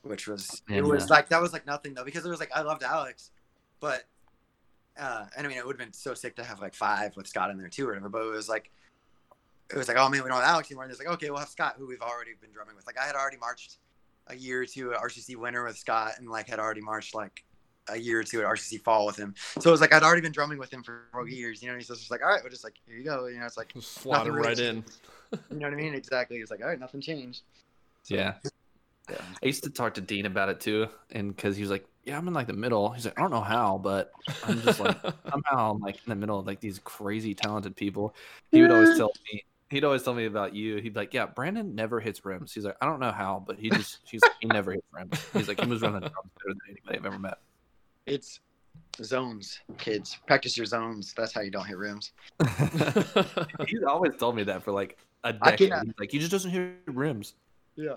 which was it was uh, like that was like nothing though because it was like I loved Alex, but uh, and I mean it would have been so sick to have like five with Scott in there too or whatever. But it was like it was like oh man we don't have Alex anymore. And it's like okay we'll have Scott who we've already been drumming with. Like I had already marched a year or two at RCC winter with Scott and like had already marched like a year or two at RCC fall with him. So it was like I'd already been drumming with him for four years. You know, and he's just like all right, we're just like here you go. You know, it's like Just slot him really right in. you know what I mean? Exactly. It's like all right, nothing changed. So, yeah. yeah. I used to talk to Dean about it too, and because he was like, "Yeah, I'm in like the middle." He's like, "I don't know how, but I'm just like somehow I'm like in the middle of like these crazy talented people." He would always tell me. He'd always tell me about you. He'd be like, "Yeah, Brandon never hits rims." He's like, "I don't know how, but he just he's like, he never hits rims." He's like, "He was running drums better than anybody I've ever met." It's zones, kids. Practice your zones. That's how you don't hit rims. He's always told me that for like a decade. cannot- He's like, "He just doesn't hit rims." Yeah.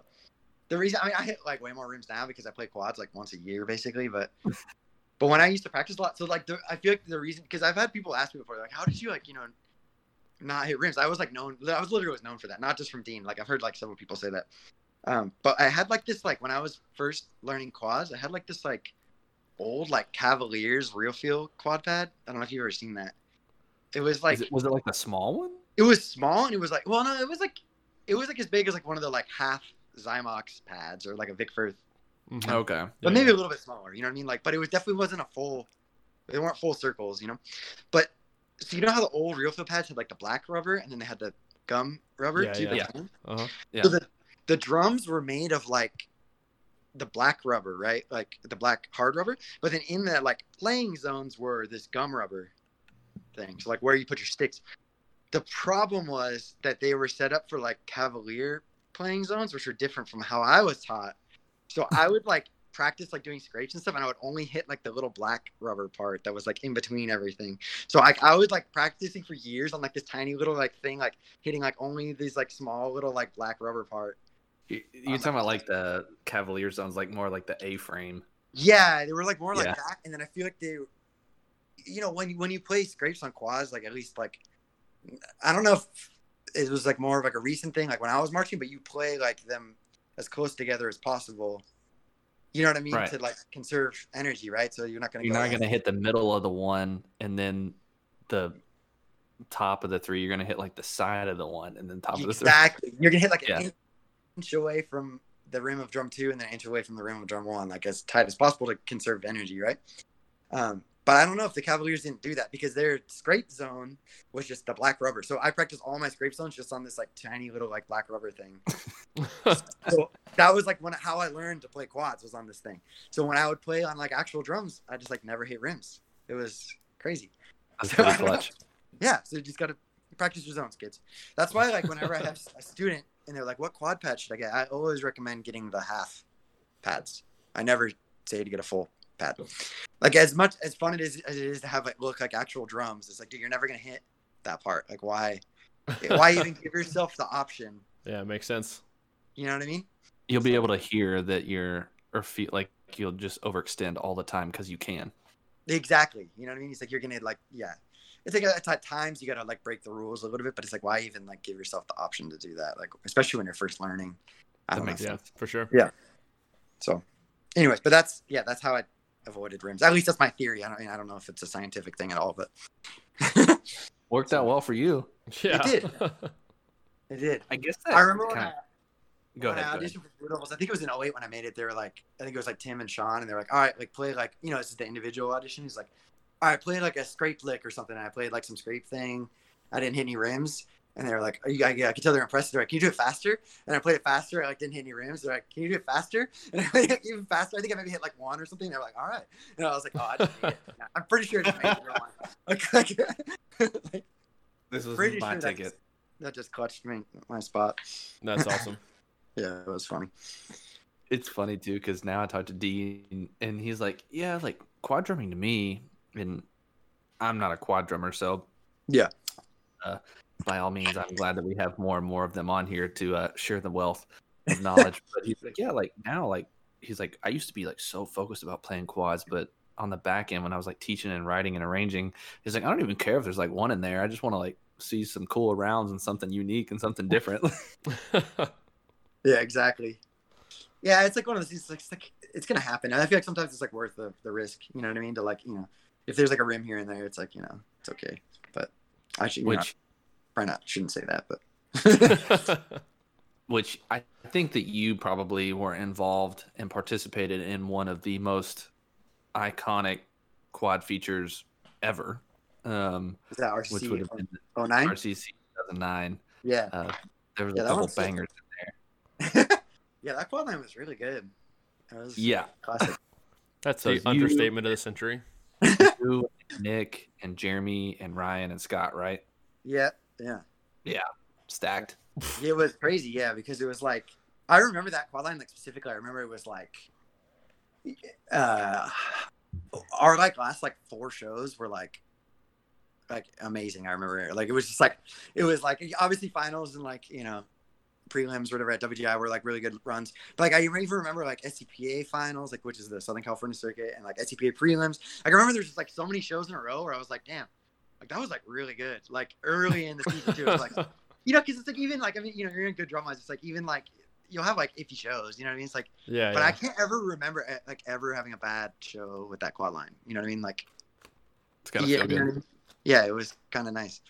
The reason I mean I hit like way more rims now because I play quads like once a year basically, but but when I used to practice a lot, so like the, I feel like the reason because I've had people ask me before like how did you like you know not hit rims? I was like known I was literally was known for that, not just from Dean. Like I've heard like several people say that. Um, but I had like this like when I was first learning quads, I had like this like old like Cavaliers real feel quad pad. I don't know if you've ever seen that. It was like it, was it like the small one? it was small and it was like well no it was like it was like as big as like one of the like half Xymox pads or like a Vic Firth, Mhm. Okay. but Yeah. maybe a little bit smaller. You know what I mean? Like, but it was definitely wasn't a full. They weren't full circles, you know. But so you know how the old real feel pads had like the black rubber and then they had the gum rubber Yeah, too. yeah. the- Uh-huh. Yeah. So the the drums were made of like the black rubber, right? Like the black hard rubber. But then in the like playing zones were this gum rubber thing. So like where you put your sticks. The problem was that they were set up for like cavalier playing zones, which were different from how I was taught. So I would like practice like doing scrapes and stuff, and I would only hit like the little black rubber part that was like in between everything. So like I was like practicing for years on like this tiny little like thing, like hitting like only these like small little like black rubber part. You, you um, talking about like the Cavalier zones, like more like the A frame. Yeah, they were like more like Yeah. that, and then I feel like they, you know, when you when you play scrapes on quads, like at least like, I don't know if it was like more of like a recent thing, like when I was marching, but you play like them as close together as possible. You know what I mean? Right. To like conserve energy, right? So you're not gonna. You're go not to hit the middle of the one and then the top of the three. You're going to hit like the side of the one and then top of the three. Exactly. You're gonna hit like Yeah. an inch away from the rim of drum two, and then an inch away from the rim of drum one, like as tight as possible to conserve energy, right? Um, but I don't know if the Cavaliers didn't do that because their scrape zone was just the black rubber. So I practiced all my scrape zones just on this like tiny little like black rubber thing. So that was like when how I learned to play quads was on this thing. So when I would play on like actual drums, I just like never hit rims. It was crazy. That's pretty clutch. Yeah, so you just gotta practice your zones, kids. That's why, like, whenever I have a student and they're like, "What quad pad should I get?" I always recommend getting the half pads. I never say to get a full pad. Like, as much as fun it is as it is to have like look like actual drums, it's like, dude, you're never gonna hit that part. Like, why? Why even give yourself the option? yeah, it makes sense. You know what I mean? You'll be able to hear that you're, or feel like you'll just overextend all the time because you can. Exactly. You know what I mean? It's like you're gonna like, yeah. It's like at at times you gotta like break the rules a little bit, but it's like, why even like give yourself the option to do that? Like, especially when you're first learning. I That don't know. makes Yeah, for sure. Yeah so, anyways, but that's yeah, that's how I avoided rims. At least that's my theory. I don't, I, mean, I don't know if it's a scientific thing at all, but Worked out well for you. Yeah. It did. it did. I guess that I remember when kinda- I, Go when ahead. I go ahead. auditioned for Blue Devils, I think it was in 08 when I made it. They were like, I think it was like Tim and Sean, and they're like, all right, like play like, you know, this is the individual audition. He's like, all right, play like a scrape lick or something. And I played like some scrape thing. I didn't hit any rims. And they were like, you, I, I could tell they're impressed. They're like, can you do it faster? And I played it faster. I like didn't hit any rims. They're like, can you do it faster? And I played it even faster. I think I maybe hit like one or something. They're like, all right. And I was like, oh, I just it. I'm pretty sure I just made it. Like, like, This was pretty my sure that- ticket. that just clutched me my spot. That's awesome. Yeah, it was funny. It's funny too because now I talked to Dean and he's like, "Yeah, like quad drumming to me, and I'm not a quad drummer, so Yeah. Uh, by all means, I'm glad that we have more and more of them on here to uh, share the wealth of knowledge. but he's like, "Yeah, like now, like he's like, I used to be like so focused about playing quads, but on the back end when I was like teaching and writing and arranging, he's like, I don't even care if there's like one in there. I just want to like see some cool rounds and something unique and something different." Yeah, exactly. Yeah, it's like one of those things. It's like, it's like it's gonna happen. And I feel like sometimes it's like worth the, the risk. You know what I mean? To like, you know, if there's like a rim here and there, it's like, you know, it's okay. But actually, should, know, Which probably not shouldn't say that, but which I think that you probably were involved and participated in one of the most iconic quad features ever, um, is that which would have been oh nine? RCC 2009. Yeah, Uh, there was Yeah, a that couple one's sick. bangers. yeah, that quad line was really good. That was Yeah, classic. That's So the you- understatement of the century. you, Nick, and Jeremy, and Ryan, and Scott, right? yeah, yeah. Yeah. Stacked. It was crazy, yeah, because it was like I remember that quad line like specifically. I remember it was like uh our like last like four shows were like like amazing. I remember like it was just like it was like obviously finals and like you know prelims or whatever at WGI were like really good runs. But like I even remember like SCPA finals, like which is the Southern California circuit, and like SCPA prelims. Like, I remember there's just like so many shows in a row where I was like, damn, like that was like really good. Like early in the season too, it was like you know, because it's like even like I mean, you know, you're in good drum lines. It's like even like you'll have like iffy shows. You know what I mean? It's like, yeah, but yeah. I can't ever remember eh, like ever having a bad show with that quad line. You know what I mean? Like, It's gotta yeah, you know good. I mean? yeah, it was kind of nice.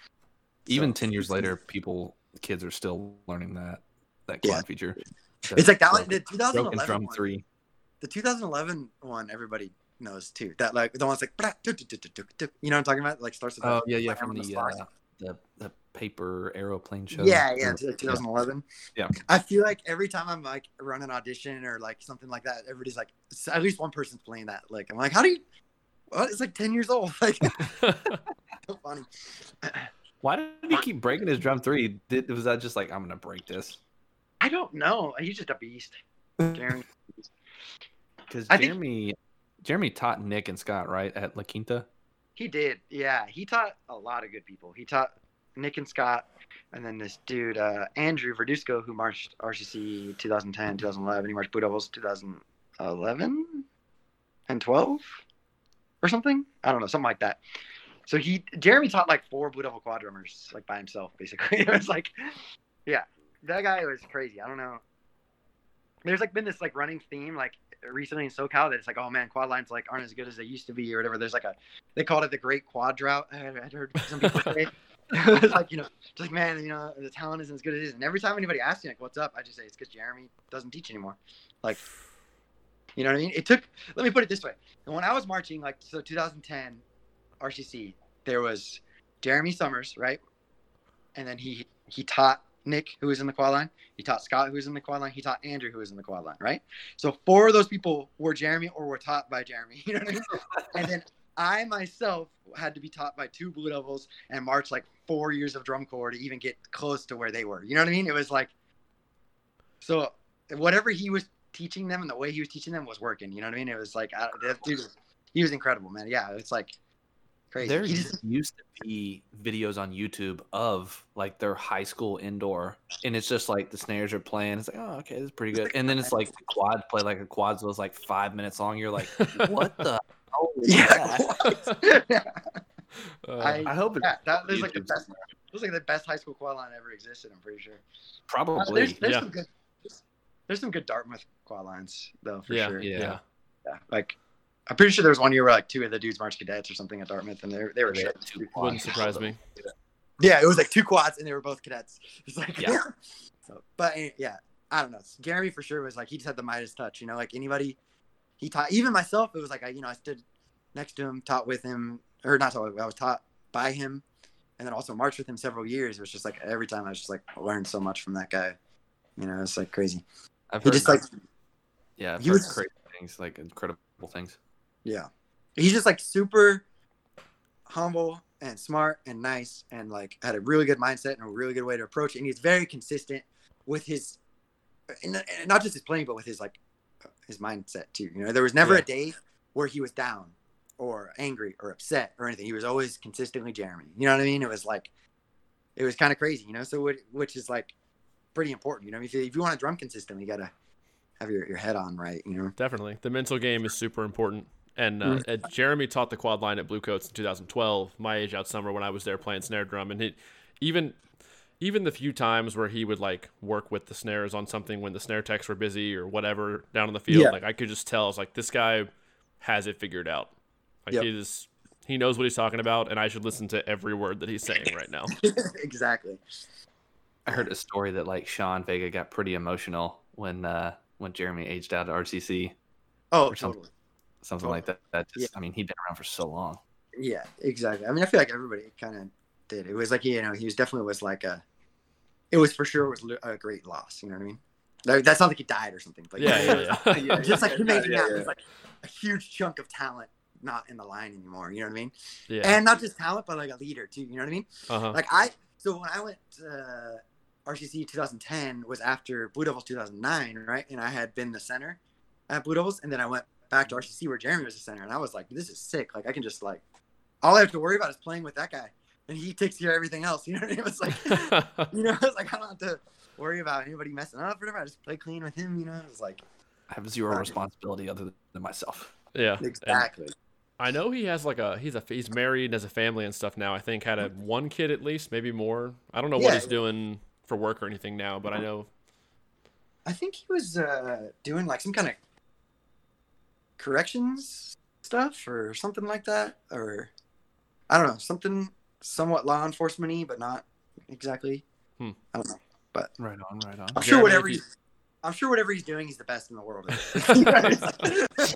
Even So- ten years later, people, kids are still learning that that Yeah. quad feature. it's like that one, broken- the 2011 drum one, three. the 2011 one, everybody knows too. That like the one's like, you know what I'm talking about? Like starts with Oh yeah, yeah, from on the uh, the the paper aeroplane show. Yeah, yeah, 2011. Yeah. I feel like every time I'm like running an audition or like something like that, everybody's like, at least one person's playing that. Like, I'm like, how do you? What? It's like 10 years old. Like, so funny. Why did he keep breaking his drum three? Did, was that just like I'm gonna break this? I don't know. He's just a beast. Jeremy. Because I think- Jeremy, taught Nick and Scott right at La Quinta. He did. Yeah. He taught a lot of good people. He taught Nick and Scott, and then this dude, uh, Andrew Verdusco, who marched RCC 2010, 2011. He marched Blue Devils 2011 and 12 or something. I don't know, something like that. So he, Jeremy taught like four Blue Devil quad drummers, like by himself, basically. it was like, yeah, that guy was crazy. I don't know. There's like been this like running theme, like recently in SoCal, that it's like, oh man, quad lines like aren't as good as they used to be, or whatever. There's like a, they called it the Great Quad Drought. I I heard some people say. it's like you know, just like man, you know, the talent isn't as good as it is. And every time anybody asks me like, "What's up?" I just say it's because Jeremy doesn't teach anymore. Like, you know what I mean? It took. Let me put it this way: when I was marching, like so, 2010 RCC, there was Jeremy Summers, right? And then he he taught Nick, who was in the quad line. He taught Scott, who was in the quad line. He taught Andrew, who was in the quad line, right? So four of those people were Jeremy or were taught by Jeremy. You know what I mean? and then I myself had to be taught by two Blue Devils and march like four years of drum corps to even get close to where they were. You know what I mean? It was like, so whatever he was teaching them and the way he was teaching them was working. You know what I mean? It was like, I, that dude, he was incredible, man. Yeah, it's like crazy. There just- used to be videos on YouTube of like their high school indoor, and it's just like the snares are playing. It's like, oh, okay, this is pretty good. And then it's like the quad play like a quads was like five minutes long. You're like, what the? hell yeah, yeah. Uh, I- I hope it's yeah, that was like the best. It was like the best high school quad line ever existed. I'm pretty sure. Uh, probably. there's there's yeah. some good. There's, there's some good Dartmouth quad lines though, for yeah, sure. yeah. yeah. Yeah, like I'm pretty sure there was one year where like two of the dudes marched cadets or something at Dartmouth, and they they were They shit. had two Wouldn't quads. surprise me. Yeah, it was like two quads, and they were both cadets. It's like Yeah. so, but eh, yeah, I don't know. Jeremy for sure was like he just had the Midas touch. You know, like anybody he taught. Even myself, it was like I you know I stood next to him, taught with him, or not taught. I was taught by him, and then also marched with him several years. It was just like every time I was just like learned so much from that guy. You know, it's like crazy. I've He heard just like yeah, I've he heard was- crazy things, like incredible things. Yeah. He's just like super humble and smart and nice and like had a really good mindset and a really good way to approach it. And he's very consistent with his, and not just his playing, but with his like his mindset too. You know, there was never Yeah. a day where he was down or angry or upset or anything. He was always consistently Jeremy. You know what I mean? It was like, it was kind of crazy, you know? So, which is like pretty important. You know, if you, if you want to drum consistently, you got to have your, your head on right, you know? Definitely. The mental game is super important. And uh, uh, Jeremy taught the quad line at Blue Coats in 2012, my age out summer when I was there playing snare drum. And he, even even the few times where he would like work with the snares on something when the snare techs were busy or whatever down in the field, Yeah. like I could just tell, I was like, this guy has it figured out. Like Yep. he just he knows what he's talking about, and I should listen to every word that he's saying right now. exactly. I heard a story that like Sean Vega got pretty emotional when uh when Jeremy aged out at RCC, Oh, totally. something. Totally. something Oh, like that. That just, I mean, he'd been around for so long. Yeah, exactly. I mean, I feel like everybody kind of did. It was like you know, he was definitely was like a. It was for sure was a great loss. You know what I mean? Like, That's not like he died or something. But Yeah, yeah, yeah. yeah, just like him yeah, aging yeah, out, yeah. like a huge chunk of talent not in the line anymore. You know what I mean? yeah. And not just talent, but like a leader too. You know what I mean? Uh-huh. Like I, so when I went to RCC 2010 was after Blue Devils 2009, right? And I had been the center at Blue Devils, and then I went back to RCC where Jeremy was the center, and I was like, this is sick. Like I can just like, all I have to worry about is playing with that guy, and he takes care of everything else. You know what I mean? It was like, you know, it's like I don't have to worry about anybody messing up or whatever. I just play clean with him. You know, it was like I have zero uh, responsibility other than myself. yeah. And exactly. I know he has like a he's a he's married and has a family and stuff now. I think had a mm-hmm. one kid at least, maybe more. I don't know what Yeah. he's doing for work or anything now, but I mm-hmm. know I think he was uh, doing like some kind of corrections stuff or something like that, or I don't know, something somewhat law enforcement-y, but not exactly. Hmm. I don't know. But right on, right on. I'm sure Jeremy, whatever if he's, I'm sure whatever he's doing, he's the best in the world.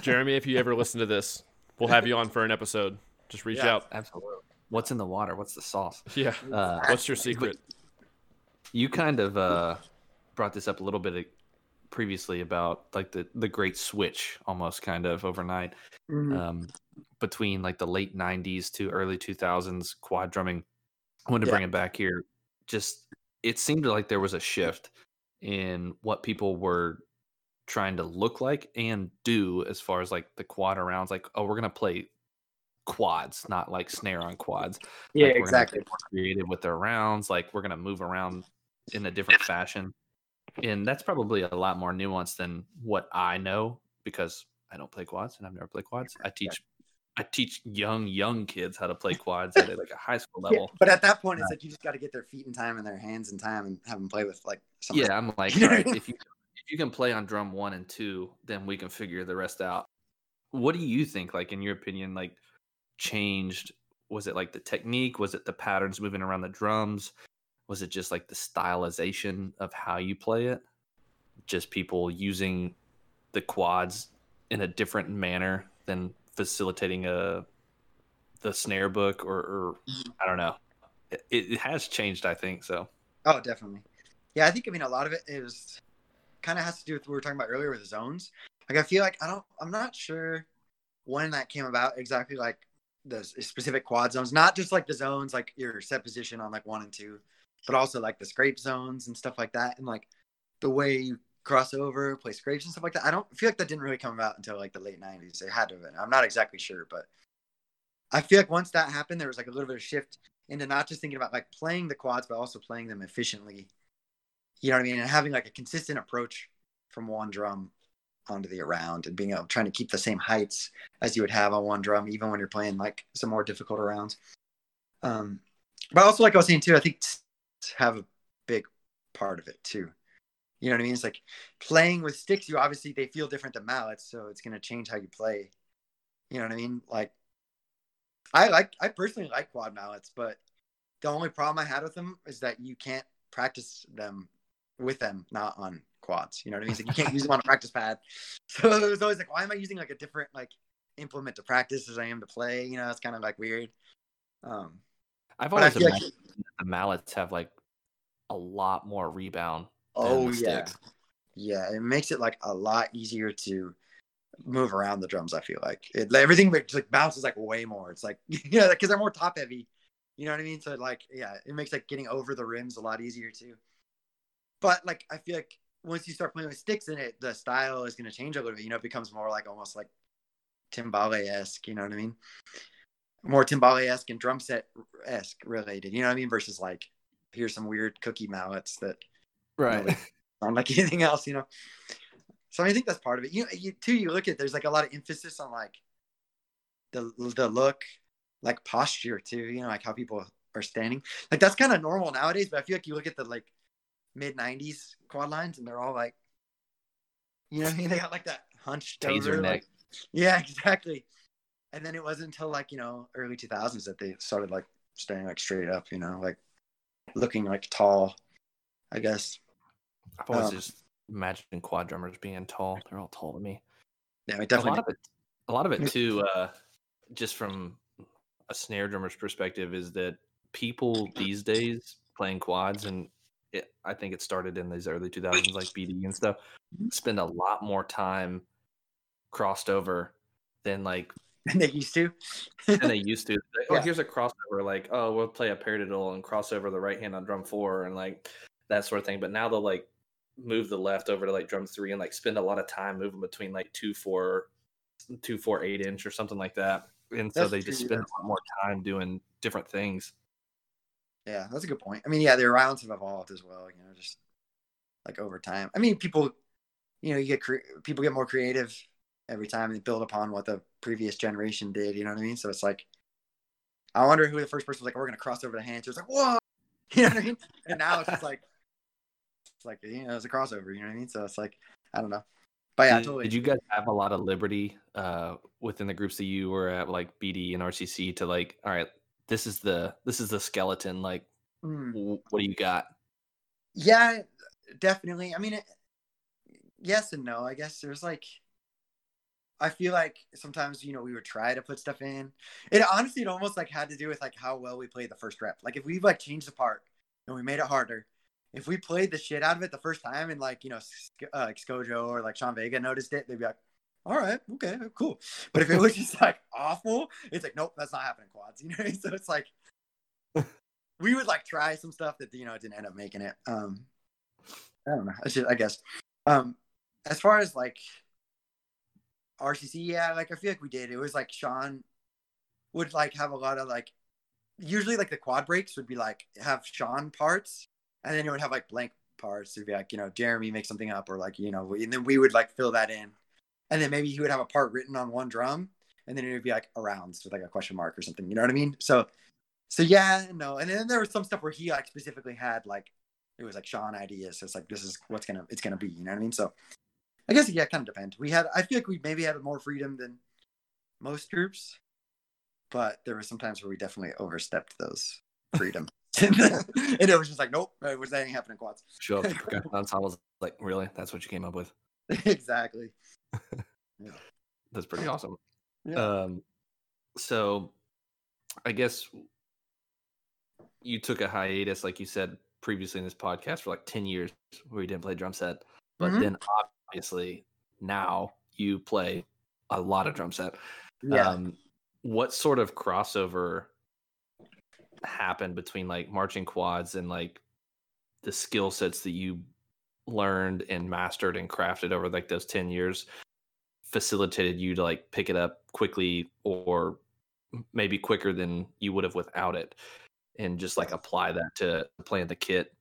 Jeremy, if you ever listen to this, we'll have you on for an episode. Just reach Yeah. out. Absolutely. What's in the water? What's the sauce? Yeah. Uh, What's your secret? you kind of uh, brought this up a little bit previously about like the the great switch almost kind of overnight Mhm. um, between like the late 90s to early 2000s quad drumming i wanted to Yeah. bring it back here just it seemed like there was a shift in what people were trying to look like and do as far as like the quad arounds like oh we're gonna play quads not like snare on quads yeah, like, exactly. creative with their rounds. Like we're gonna move around in a different fashion, and that's probably a lot more nuanced than what I know because I don't play quads and I've never played quads. I teach, I teach young young kids how to play quads at like a high school Yeah, level. but at that point, it's uh, like you just got to get their feet in time and their hands in time and have them play with like something. Yeah, I'm like, all right, if you if you can play on drum one and two, then we can figure the rest out. What do you think? Like in your opinion, like changed? Was it like the technique? Was it the patterns moving around the drums? Was it just like the stylization of how you play it? Just people using the quads in a different manner than facilitating a the snare book or, or mm-hmm. I don't know. It, it has changed, I think so. Oh, definitely. Yeah, I think I mean a lot of it is kind of has to do with what we were talking about earlier with the zones. Like I feel like I don't I'm not sure when that came about exactly like the specific quad zones, not just like the zones like your set position on like one and two, but also like the scrape zones and stuff like that and like the way you cross over, play scrapes and stuff like that. I don't feel like that didn't really come about until like the late 90s. It had to have been. I'm not exactly sure, but I feel like once that happened there was like a little bit of shift into not just thinking about like playing the quads but also playing them efficiently you know what I mean? And having like a consistent approach from one drum onto the around and being able trying to keep the same heights as you would have on one drum, even when you're playing like some more difficult rounds. Um, but also, like I was saying too, I think have a big part of it too. You know what I mean? It's like playing with sticks. You obviously they feel different than mallets, so it's gonna change how you play. You know what I mean? Like, I like I personally like quad mallets, but the only problem I had with them is that you can't practice them with them, not on quads. You know what I mean? It's like you can't use them on a practice pad. So it was always like, why am I using like a different like implement to practice as I am to play? You know, it's kind of like weird. Um, I've I always like, imagined that the mallets have like a lot more rebound. than oh yeah, sticks. yeah, it makes it like a lot easier to move around the drums. I feel like it, everything just, like bounces like way more. It's like you know because they're more top heavy. You know what I mean? So like yeah, it makes like getting over the rims a lot easier too. But like I feel like once you start playing with sticks in it, the style is going to change a little bit. You know, it becomes more like almost like timbale esque. You know what I mean? More timbale esque and drum set esque related. You know what I mean? Versus like here's some weird cookie mallets that Right. aren't like anything else. You know. So I think that's part of it. You know, you too. You look at there's like a lot of emphasis on like the the look, like posture too. You know, like how people are standing. Like that's kind of normal nowadays. But I feel like you look at the like mid '90s quad lines, and they're all like, you know, what I mean, they got like that hunched Taser over, neck. like- yeah, exactly. And then it wasn't until like you know early 2000s that they started like staying like straight up. You know, like looking like tall. I guess. I've always Um, just imagined quad drummers being tall. They're all tall to me. Yeah, it a definitely. lot of it a lot of it too uh just from a snare drummer's perspective is that people these days playing quads and it, i think it started in these early 2000s like bd and stuff Mhm. spend a lot more time crossed over than like they used to. and they used to Like, oh Yeah. here's a crossover like oh we'll play a paradiddle and cross over the right hand on drum four and like that sort of thing but now they'll like move the left over to like drum three and like spend a lot of time moving between like two four two four eight inch or something like that and so That's they just spend yeah. a lot more time doing different things Yeah, that's a good point. I mean, yeah, their rounds have evolved as well. You know, just like over time. I mean, people, you know, you get cre- people get more creative every time and build upon what the previous generation did. You know what I mean? So it's like, I wonder who the first person was like, we're gonna cross over the hands. It was like, whoa, you know what I mean? And now it's just like, it's like you know, it's a crossover. You know what I mean? So it's like, I don't know, but yeah, did, totally. did you guys have a lot of liberty uh within the groups that you were at like bd and rcc to like all right this is the this is the skeleton like Mm. w- what do you got Yeah, definitely. I mean, it, yes and no. I guess there's like, I feel like sometimes you know we would try to put stuff in. It honestly, it almost like had to do with like how well we played the first rep. Like if we like changed the part and we made it harder, if we played the shit out of it the first time and like you know uh, like Skojo or like Sean Vega noticed it, they'd be like. All right, okay, cool. But if it was just like awful, it's like, nope, that's not happening quads. You know, what I mean? so it's like we would like try some stuff that you know didn't end up making it. Um, I don't know. It's just, I guess. Um, as far as like RCC, yeah, like I feel like we did. It was like Sean would like have a lot of like, usually like the quad breaks would be like have Sean parts, and then it would have like blank parts. It'd be like you know Jeremy make something up, or like you know, and then we would like fill that in, and then maybe he would have a part written on one drum, and then it would be like arounds with like a question mark or something. You know what I mean? So, so yeah, no, and then there was some stuff where he like specifically had like it was like Sean ideas. So it's like this is what's gonna it's gonna be. You know what I mean? So I guess yeah, it kind of depends. We had I feel like we maybe had more freedom than most groups, but there were some times where we definitely overstepped those freedom. and it was just like, nope, it was that ain't happening quads. show up to ensembles like really that's what you came up with exactly. yeah. that's pretty awesome Yeah. um so i guess you took a hiatus like you said previously in this podcast for like 10 years where you didn't play drum set but Mhm. then obviously now you play a lot of drum set. Yeah. um what sort of crossover happened between like marching quads and like the skill sets that you learned and mastered and crafted over like those 10 years facilitated you to like pick it up quickly or maybe quicker than you would have without it and just like apply that to playing the kit?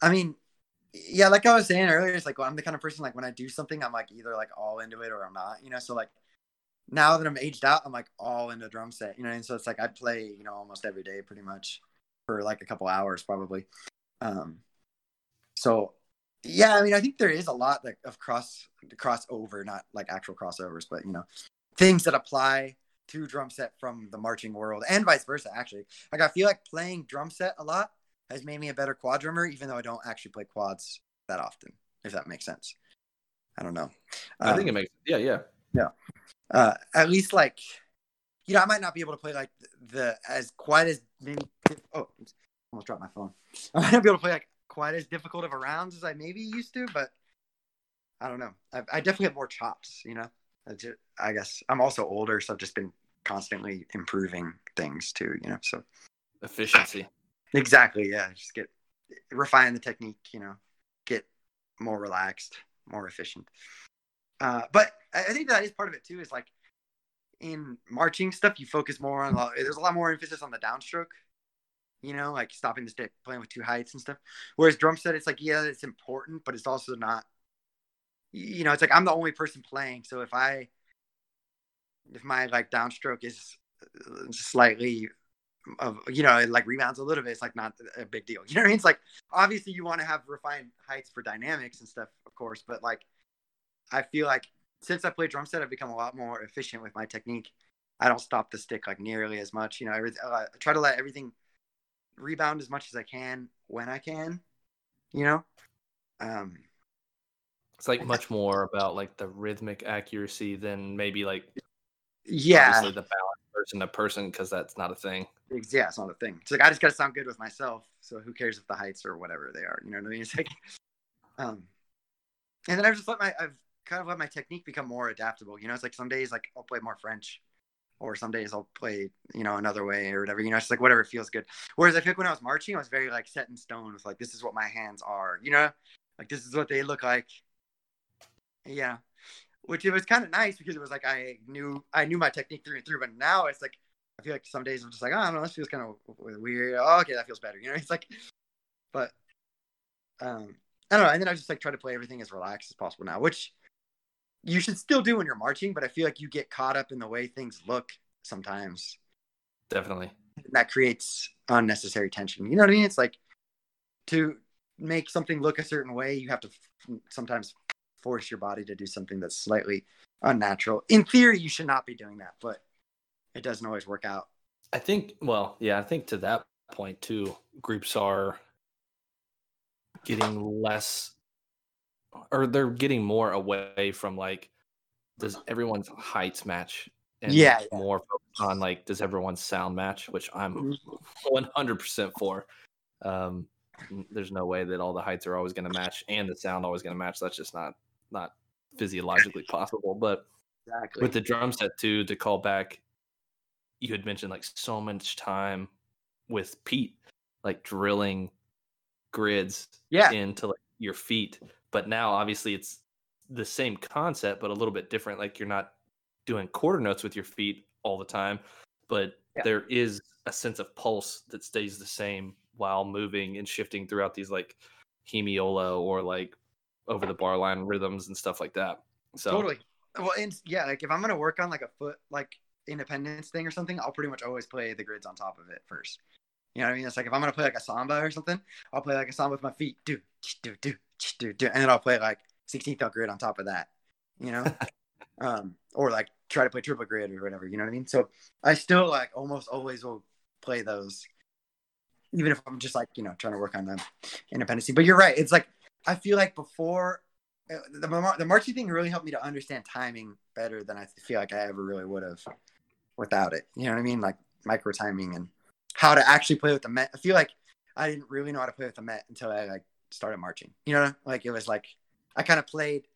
I mean, yeah, like I was saying earlier, it's like well, I'm the kind of person like when I do something, I'm like either like all into it or I'm not, you know. So like now that I'm aged out, I'm like all into drum set, you know. And so it's like I play, you know, almost every day, pretty much for like a couple hours, probably. Um, so yeah, I mean, I think there is a lot like of cross crossover, not like actual crossovers, but you know, things that apply to drum set from the marching world and vice versa. Actually, like I feel like playing drum set a lot has made me a better quad drummer, even though I don't actually play quads that often. If that makes sense. I don't know. I think Um, it makes yeah, yeah. Yeah. Uh, at least like you know i might not be able to play like the as quite as many oh almost dropped my phone i might not be able to play like quite as difficult of a rounds as i maybe used to but i don't know i, I definitely have more chops you know I, ju- I guess i'm also older so i've just been constantly improving things too you know so Efficiency. Exactly yeah. Just get refine the technique you know get more relaxed more efficient. Uh, but I, think that is part of it too is like in marching stuff you focus more on there's a lot more emphasis on the downstroke you know like stopping the stick playing with two heights and stuff. Whereas drum set it's like yeah it's important but it's also not you know it's like i'm the only person playing so if i if my like downstroke is uh, slightly of you know it like rebounds a little bit it's like not a big deal you know what i mean? It's like obviously you want to have refined heights for dynamics and stuff of course but like i feel like since i play drum set i've become a lot more efficient with my technique. I don't stop the stick like nearly as much you know every, uh, i try to let everything rebound as much as i can when i can you know? Um It's like much more about like the rhythmic accuracy than maybe like yeah. the person to person because that's not a thing. Yeah, it's not a thing. It's like I just gotta sound good with myself. So who cares if the heights or whatever they are? You know what I mean? It's like, um, and then I've just let my I've kind of let my technique become more adaptable. You know, it's like some days like I'll play more French, or some days I'll play you know another way or whatever. You know, it's like whatever feels good. Whereas I think when I was marching, I was very like set in stone with like this is what my hands are. You know, like this is what they look like. Yeah, which it was kind of nice because it was like I knew I knew my technique through and through. But now it's like I feel like some days I'm just like, oh, I don't know, this feels kind of weird. Oh, okay, that feels better. You know, it's like, but um, I don't know. And then I just like try to play everything as relaxed as possible now, which you should still do when you're marching. But I feel like you get caught up in the way things look sometimes. Definitely. And that creates unnecessary tension. You know what I mean? It's like to make something look a certain way, you have to f- sometimes force your body to do something that's slightly unnatural. In theory, you should not be doing that, but it doesn't always work out. I think well, yeah, I think to that point too, groups are getting less or they're getting more away from like does everyone's heights match and Yeah, yeah. more on like does everyone's sound match, which I'm Mm-hmm. 100% for. Um, there's no way that all the heights are always going to match and the sound always going to match. That's just not not physiologically possible. But Exactly. with the drum set too, to call back, you had mentioned like so much time with Pete, like drilling grids yeah. into like your feet. But now obviously it's the same concept, but a little bit different. Like you're not doing quarter notes with your feet all the time, but Yeah. there is a sense of pulse that stays the same while moving and shifting throughout these like hemiola or like over the bar line rhythms and stuff like that. So Totally. Well, and yeah, like if I'm gonna work on like a foot like independence thing or something, I'll pretty much always play the grids on top of it first. You know what I mean? It's like if I'm gonna play like a samba or something, I'll play like a samba with my feet, do do do do do, and then I'll play like 16th note grid on top of that. You know, um, or like try to play triple grid or whatever. You know what I mean? So I still like almost always will play those, even if I'm just like you know trying to work on the independency. But you're right. It's like I feel like before uh, the mar- the marching thing really helped me to understand timing better than I feel like I ever really would have without it. You know what I mean? Like micro timing and how to actually play with the met. I feel like I didn't really know how to play with the met until I like started marching. You know, like it was like I kind of played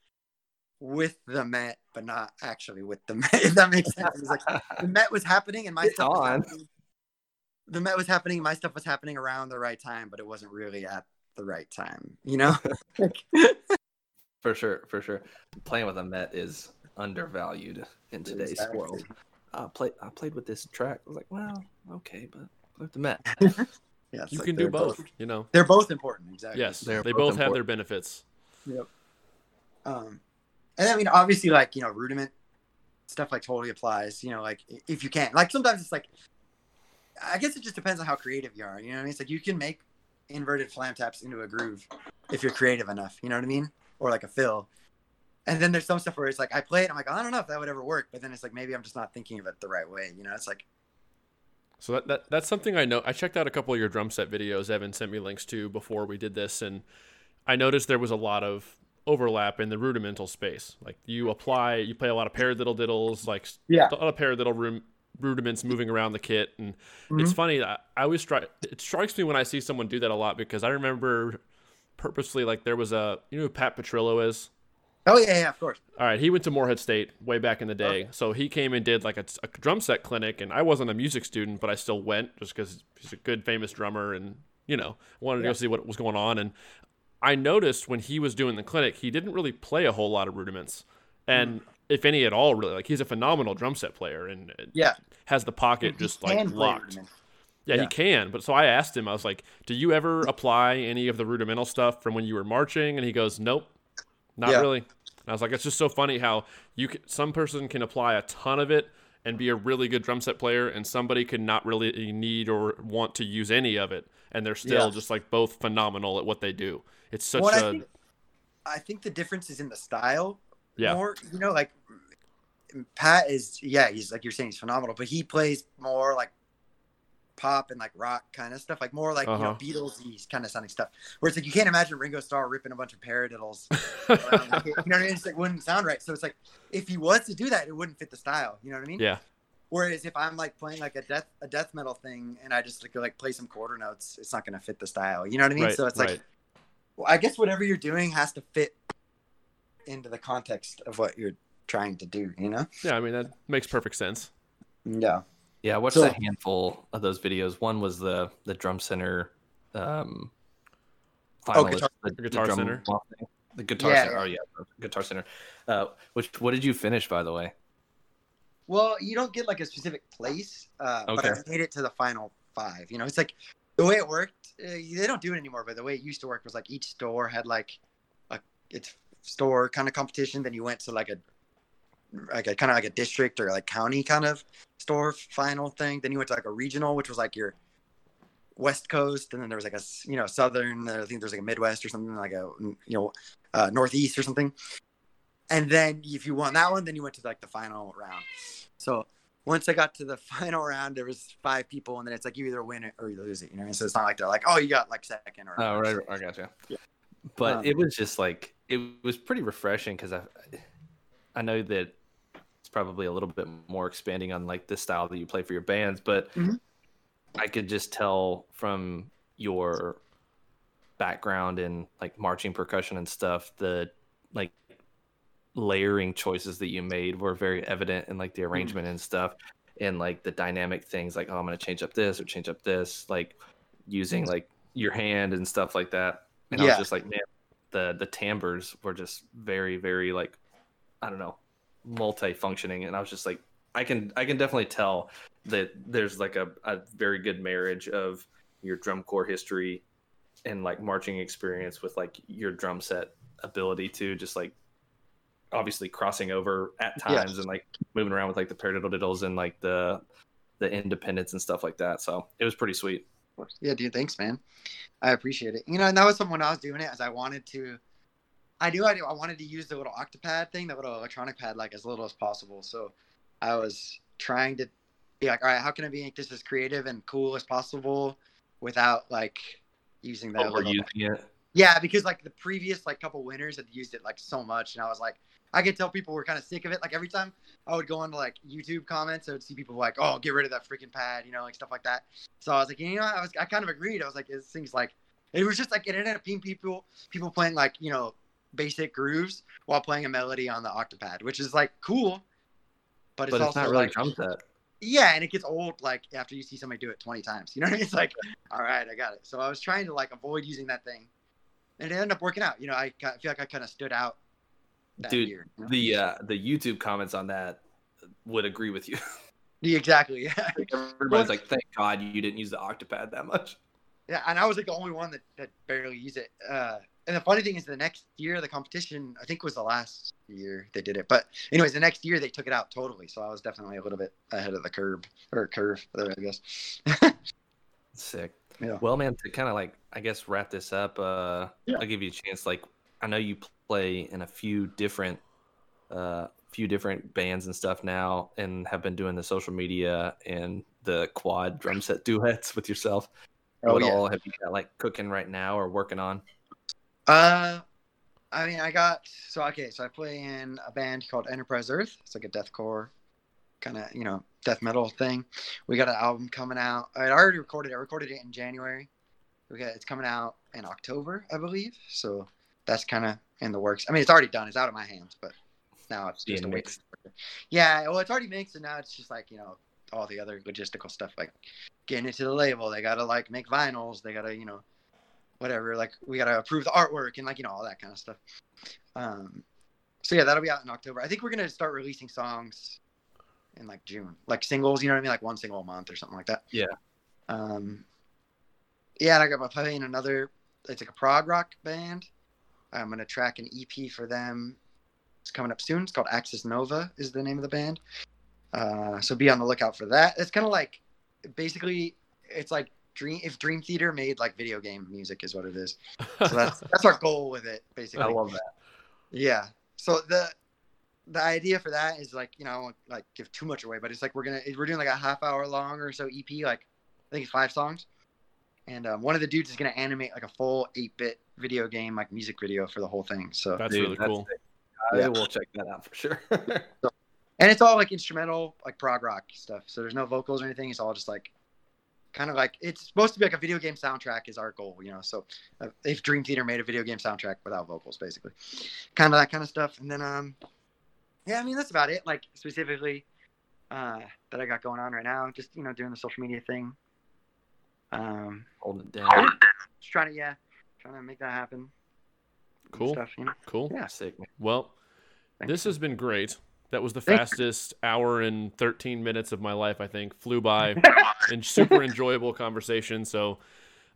with the met, but not actually with the met. If that makes sense. It was like the met was happening and my It's stuff was happening. The met was happening, my stuff was happening around the right time, but it wasn't really at the right time. You know? for sure, for sure, playing with a Met is undervalued in today's Exactly. world. I played I played with this track. I was like, well, okay, but with the Met. Yeah, You like can do they're both, you know. They're both important, exactly. Yes, They're both both have their important. benefits. Um, and I mean, obviously, like you know, rudiment stuff like totally applies. You know, like if you can't, like sometimes it's like, I guess it just depends on how creative you are. You know what I mean? It's like you can make inverted flam taps into a groove if you're creative enough. You know what I mean? Or like a fill. And then there's some stuff where it's like I play it, I'm like oh, I don't know if that would ever work, but then it's like maybe I'm just not thinking of it the right way. You know, it's like So that, that that's something I know. I checked out a couple of your drum set videos. Evan sent me links to before we did this, and I noticed there was a lot of overlap in the rudimental space. Like you apply, you play a lot of paradiddle diddles, like Yeah. a lot of paradiddle ru- rudiments moving around the kit, and Mm-hmm. it's funny. I, I always try. It strikes me when I see someone do that a lot because I remember purposely like there was a you know who Pat Petrillo is. Oh yeah, yeah, of course. All right, he went to Moorhead State way back in the day. So he came and did like a, a drum set clinic, and I wasn't a music student, but I still went just because he's a good, famous drummer, and you know wanted to go see what was going on. And I noticed when he was doing the clinic, he didn't really play a whole lot of rudiments, and if any at all, really. Like he's a phenomenal drum set player, and Yeah. has the pocket just like locked. rudiment. Yeah, he can. But so I asked him, I was like, "Do you ever apply any of the rudimental stuff from when you were marching?" And he goes, "Nope, not Yeah. really." And I was like, "It's just so funny how you can, some person can apply a ton of it and be a really good drum set player, and somebody could not really need or want to use any of it, and they're still Yeah. just like both phenomenal at what they do. It's such Well, I a think, I think the difference is in the style. yeah, More, you know, like Pat is, yeah, he's like you're saying, he's phenomenal, but he plays more like pop and like rock kind of stuff, like more like Uh-huh. you know Beatles kind of sounding stuff. Where it's like you can't imagine Ringo Starr ripping a bunch of paradiddles. around you know what I mean? It's like wouldn't sound right. So it's like if he was to do that, it wouldn't fit the style. You know what I mean? yeah, Whereas if I'm like playing like a death a death metal thing and I just like, like play some quarter notes, it's not gonna fit the style. You know what I mean? right, so it's right. like well, I guess whatever you're doing has to fit into the context of what you're trying to do, you know? yeah. I mean that makes perfect sense. Yeah. Yeah, I watched So- a handful of those videos. One was the the Drum Center um Oh, Guitar- the, Guitar drum Center? The Guitar Yeah, Center. Oh yeah, Guitar Center. Uh which what did you finish by the way? Well, you don't get like a specific place, uh, but I made it to the final five. You know, it's like the way it worked. Uh, they don't do it anymore, but the way it used to work was like each store had like a its store kind of competition. Then you went to like a like a kind of like a district or like county kind of store final thing. Then you went to like a regional, which was like your west coast, and then there was like a you know southern. I think there's like a midwest or something like a you know uh, northeast or something. And then if you won that one, then you went to like the final round. So once I got to the final round, there was five people, and then it's like you either win it or you lose it. You know, mean? so it's not like they're like, oh, you got like second or. Oh right. I gotcha. Yeah. But Um, it was just like it was pretty refreshing because I I know that it's probably a little bit more expanding on like the style that you play for your bands, but Mhm. I could just tell from your background in like marching percussion and stuff, the like layering choices that you made were very evident in like the arrangement and stuff and like the dynamic things like oh i'm going to change up this or change up this like using like your hand and stuff like that. And i was just like man the the timbres were just very very like i don't know multi-functioning and i was just like i can i can definitely tell that there's like a, a very good marriage of your drum corps history and like marching experience with like your drum set ability to just like obviously crossing over at times and like moving around with like the paradiddle diddles and like the the independence and stuff like that so it was pretty sweet Yeah, dude. Thanks, man. I appreciate it. You know, and that was something when I was doing it, as I wanted to. I knew I, knew I wanted to use the little octopad thing, the little electronic pad, like as little as possible. So I was trying to be like, all right, how can I be make this as creative and cool as possible without like using that oh, little overusing it Yeah, because like the previous like couple winners had used it like so much, and I was like, I could tell people were kind of sick of it. Like every time I would go into like YouTube comments, I would see people like, "Oh, get rid of that freaking pad," you know, like stuff like that. So I was like, you know, I was I kind of agreed. I was like, this thing's like, it was just like it ended up being people people playing like you know basic grooves while playing a melody on the octopad, which is like cool, but it's, but it's also not really like, drum set yeah, and it gets old like after you see somebody do it 20 times. You know what I mean? It's like, all right, I got it. So I was trying to like avoid using that thing. And it ended up working out. You know, I ki- feel like I kind of stood out that Dude, year. you know? the uh the youtube comments on that would agree with you Yeah, exactly. Yeah. everybody's like thank god you didn't use the octopad that much yeah, and I was like the only one that, that barely used it. Uh, and the funny thing is, the next year, the competition, I think was the last year they did it. But anyways, the next year they took it out totally. So I was definitely a little bit ahead of the curve or curve there, I guess. Sick. Yeah. Well, man, to kind of like, I guess, wrap this up, uh, Yeah. I'll give you a chance. Like, I know you play in a few different, uh, few different bands and stuff now, and have been doing the social media and the quad drum set duets with yourself. Oh, what yeah. all have you got like cooking right now or working on? Uh, I mean, I got so okay. So I play in a band called Enterprise Earth. It's like a deathcore kind of you know death metal thing. We got an album coming out. I already recorded it. I recorded it in January. We got it's coming out in October, I believe. So that's kind of in the works. I mean, it's already done. It's out of my hands, but now it's just Being a wait. Yeah, well, it's already mixed, and now it's just like you know all the other logistical stuff, like getting it to the label. They gotta like make vinyls. They gotta you know whatever. Like we gotta approve the artwork and like you know all that kind of stuff. Um, so yeah, that'll be out in October. I think we're gonna start releasing songs in like June, like singles. You know what I mean? Like one single a month or something like that. Yeah. Um, yeah, and I got my playing another. It's like a prog rock band. I'm gonna track an EP for them. It's coming up soon. It's called Axis Nova. Is the name of the band. Uh, so be on the lookout for that. It's kind of like, basically, it's like Dream. If Dream Theater made like video game music, is what it is. So that's that's our goal with it, basically. I love that. Yeah. So the the idea for that is like you know I won't like give too much away, but it's like we're gonna we're doing like a half hour long or so EP, like I think it's five songs, and um, one of the dudes is gonna animate like a full eight bit video game like music video for the whole thing. So That's Dude, really that's cool. sick. I Yeah. will check that out for sure. and it's all like instrumental like prog rock stuff. So there's no vocals or anything. It's all just like kind of like it's supposed to be like a video game soundtrack is our goal, you know. So uh, if Dream Theater made a video game soundtrack without vocals, basically, kind of that kind of stuff. And then um, yeah, I mean that's about it. Like specifically uh, that I got going on right now, just you know doing the social media thing. Um, Holding it down. just trying to yeah, trying to make that happen. Cool. Stuff, you know? Cool. Yeah. Sick. Well, Thank this has been great. That was the fastest hour and 13 minutes of my life, I think. Flew by and super enjoyable conversation. So,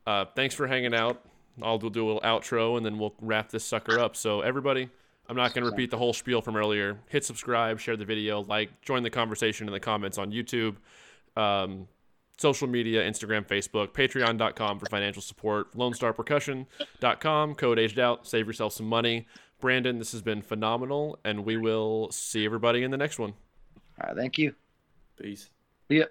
uh, thanks for hanging out. I'll do do a little outro and then we'll wrap this sucker up. So, everybody, I'm not going to repeat the whole spiel from earlier. Hit subscribe, share the video, like, join the conversation in the comments on YouTube, um, social media, Instagram, Facebook, patreon.com for financial support, lonestarpercussion.com, code aged out, save yourself some money. Brandon, this has been phenomenal, and we will see everybody in the next one. All right, thank you. Peace. See ya.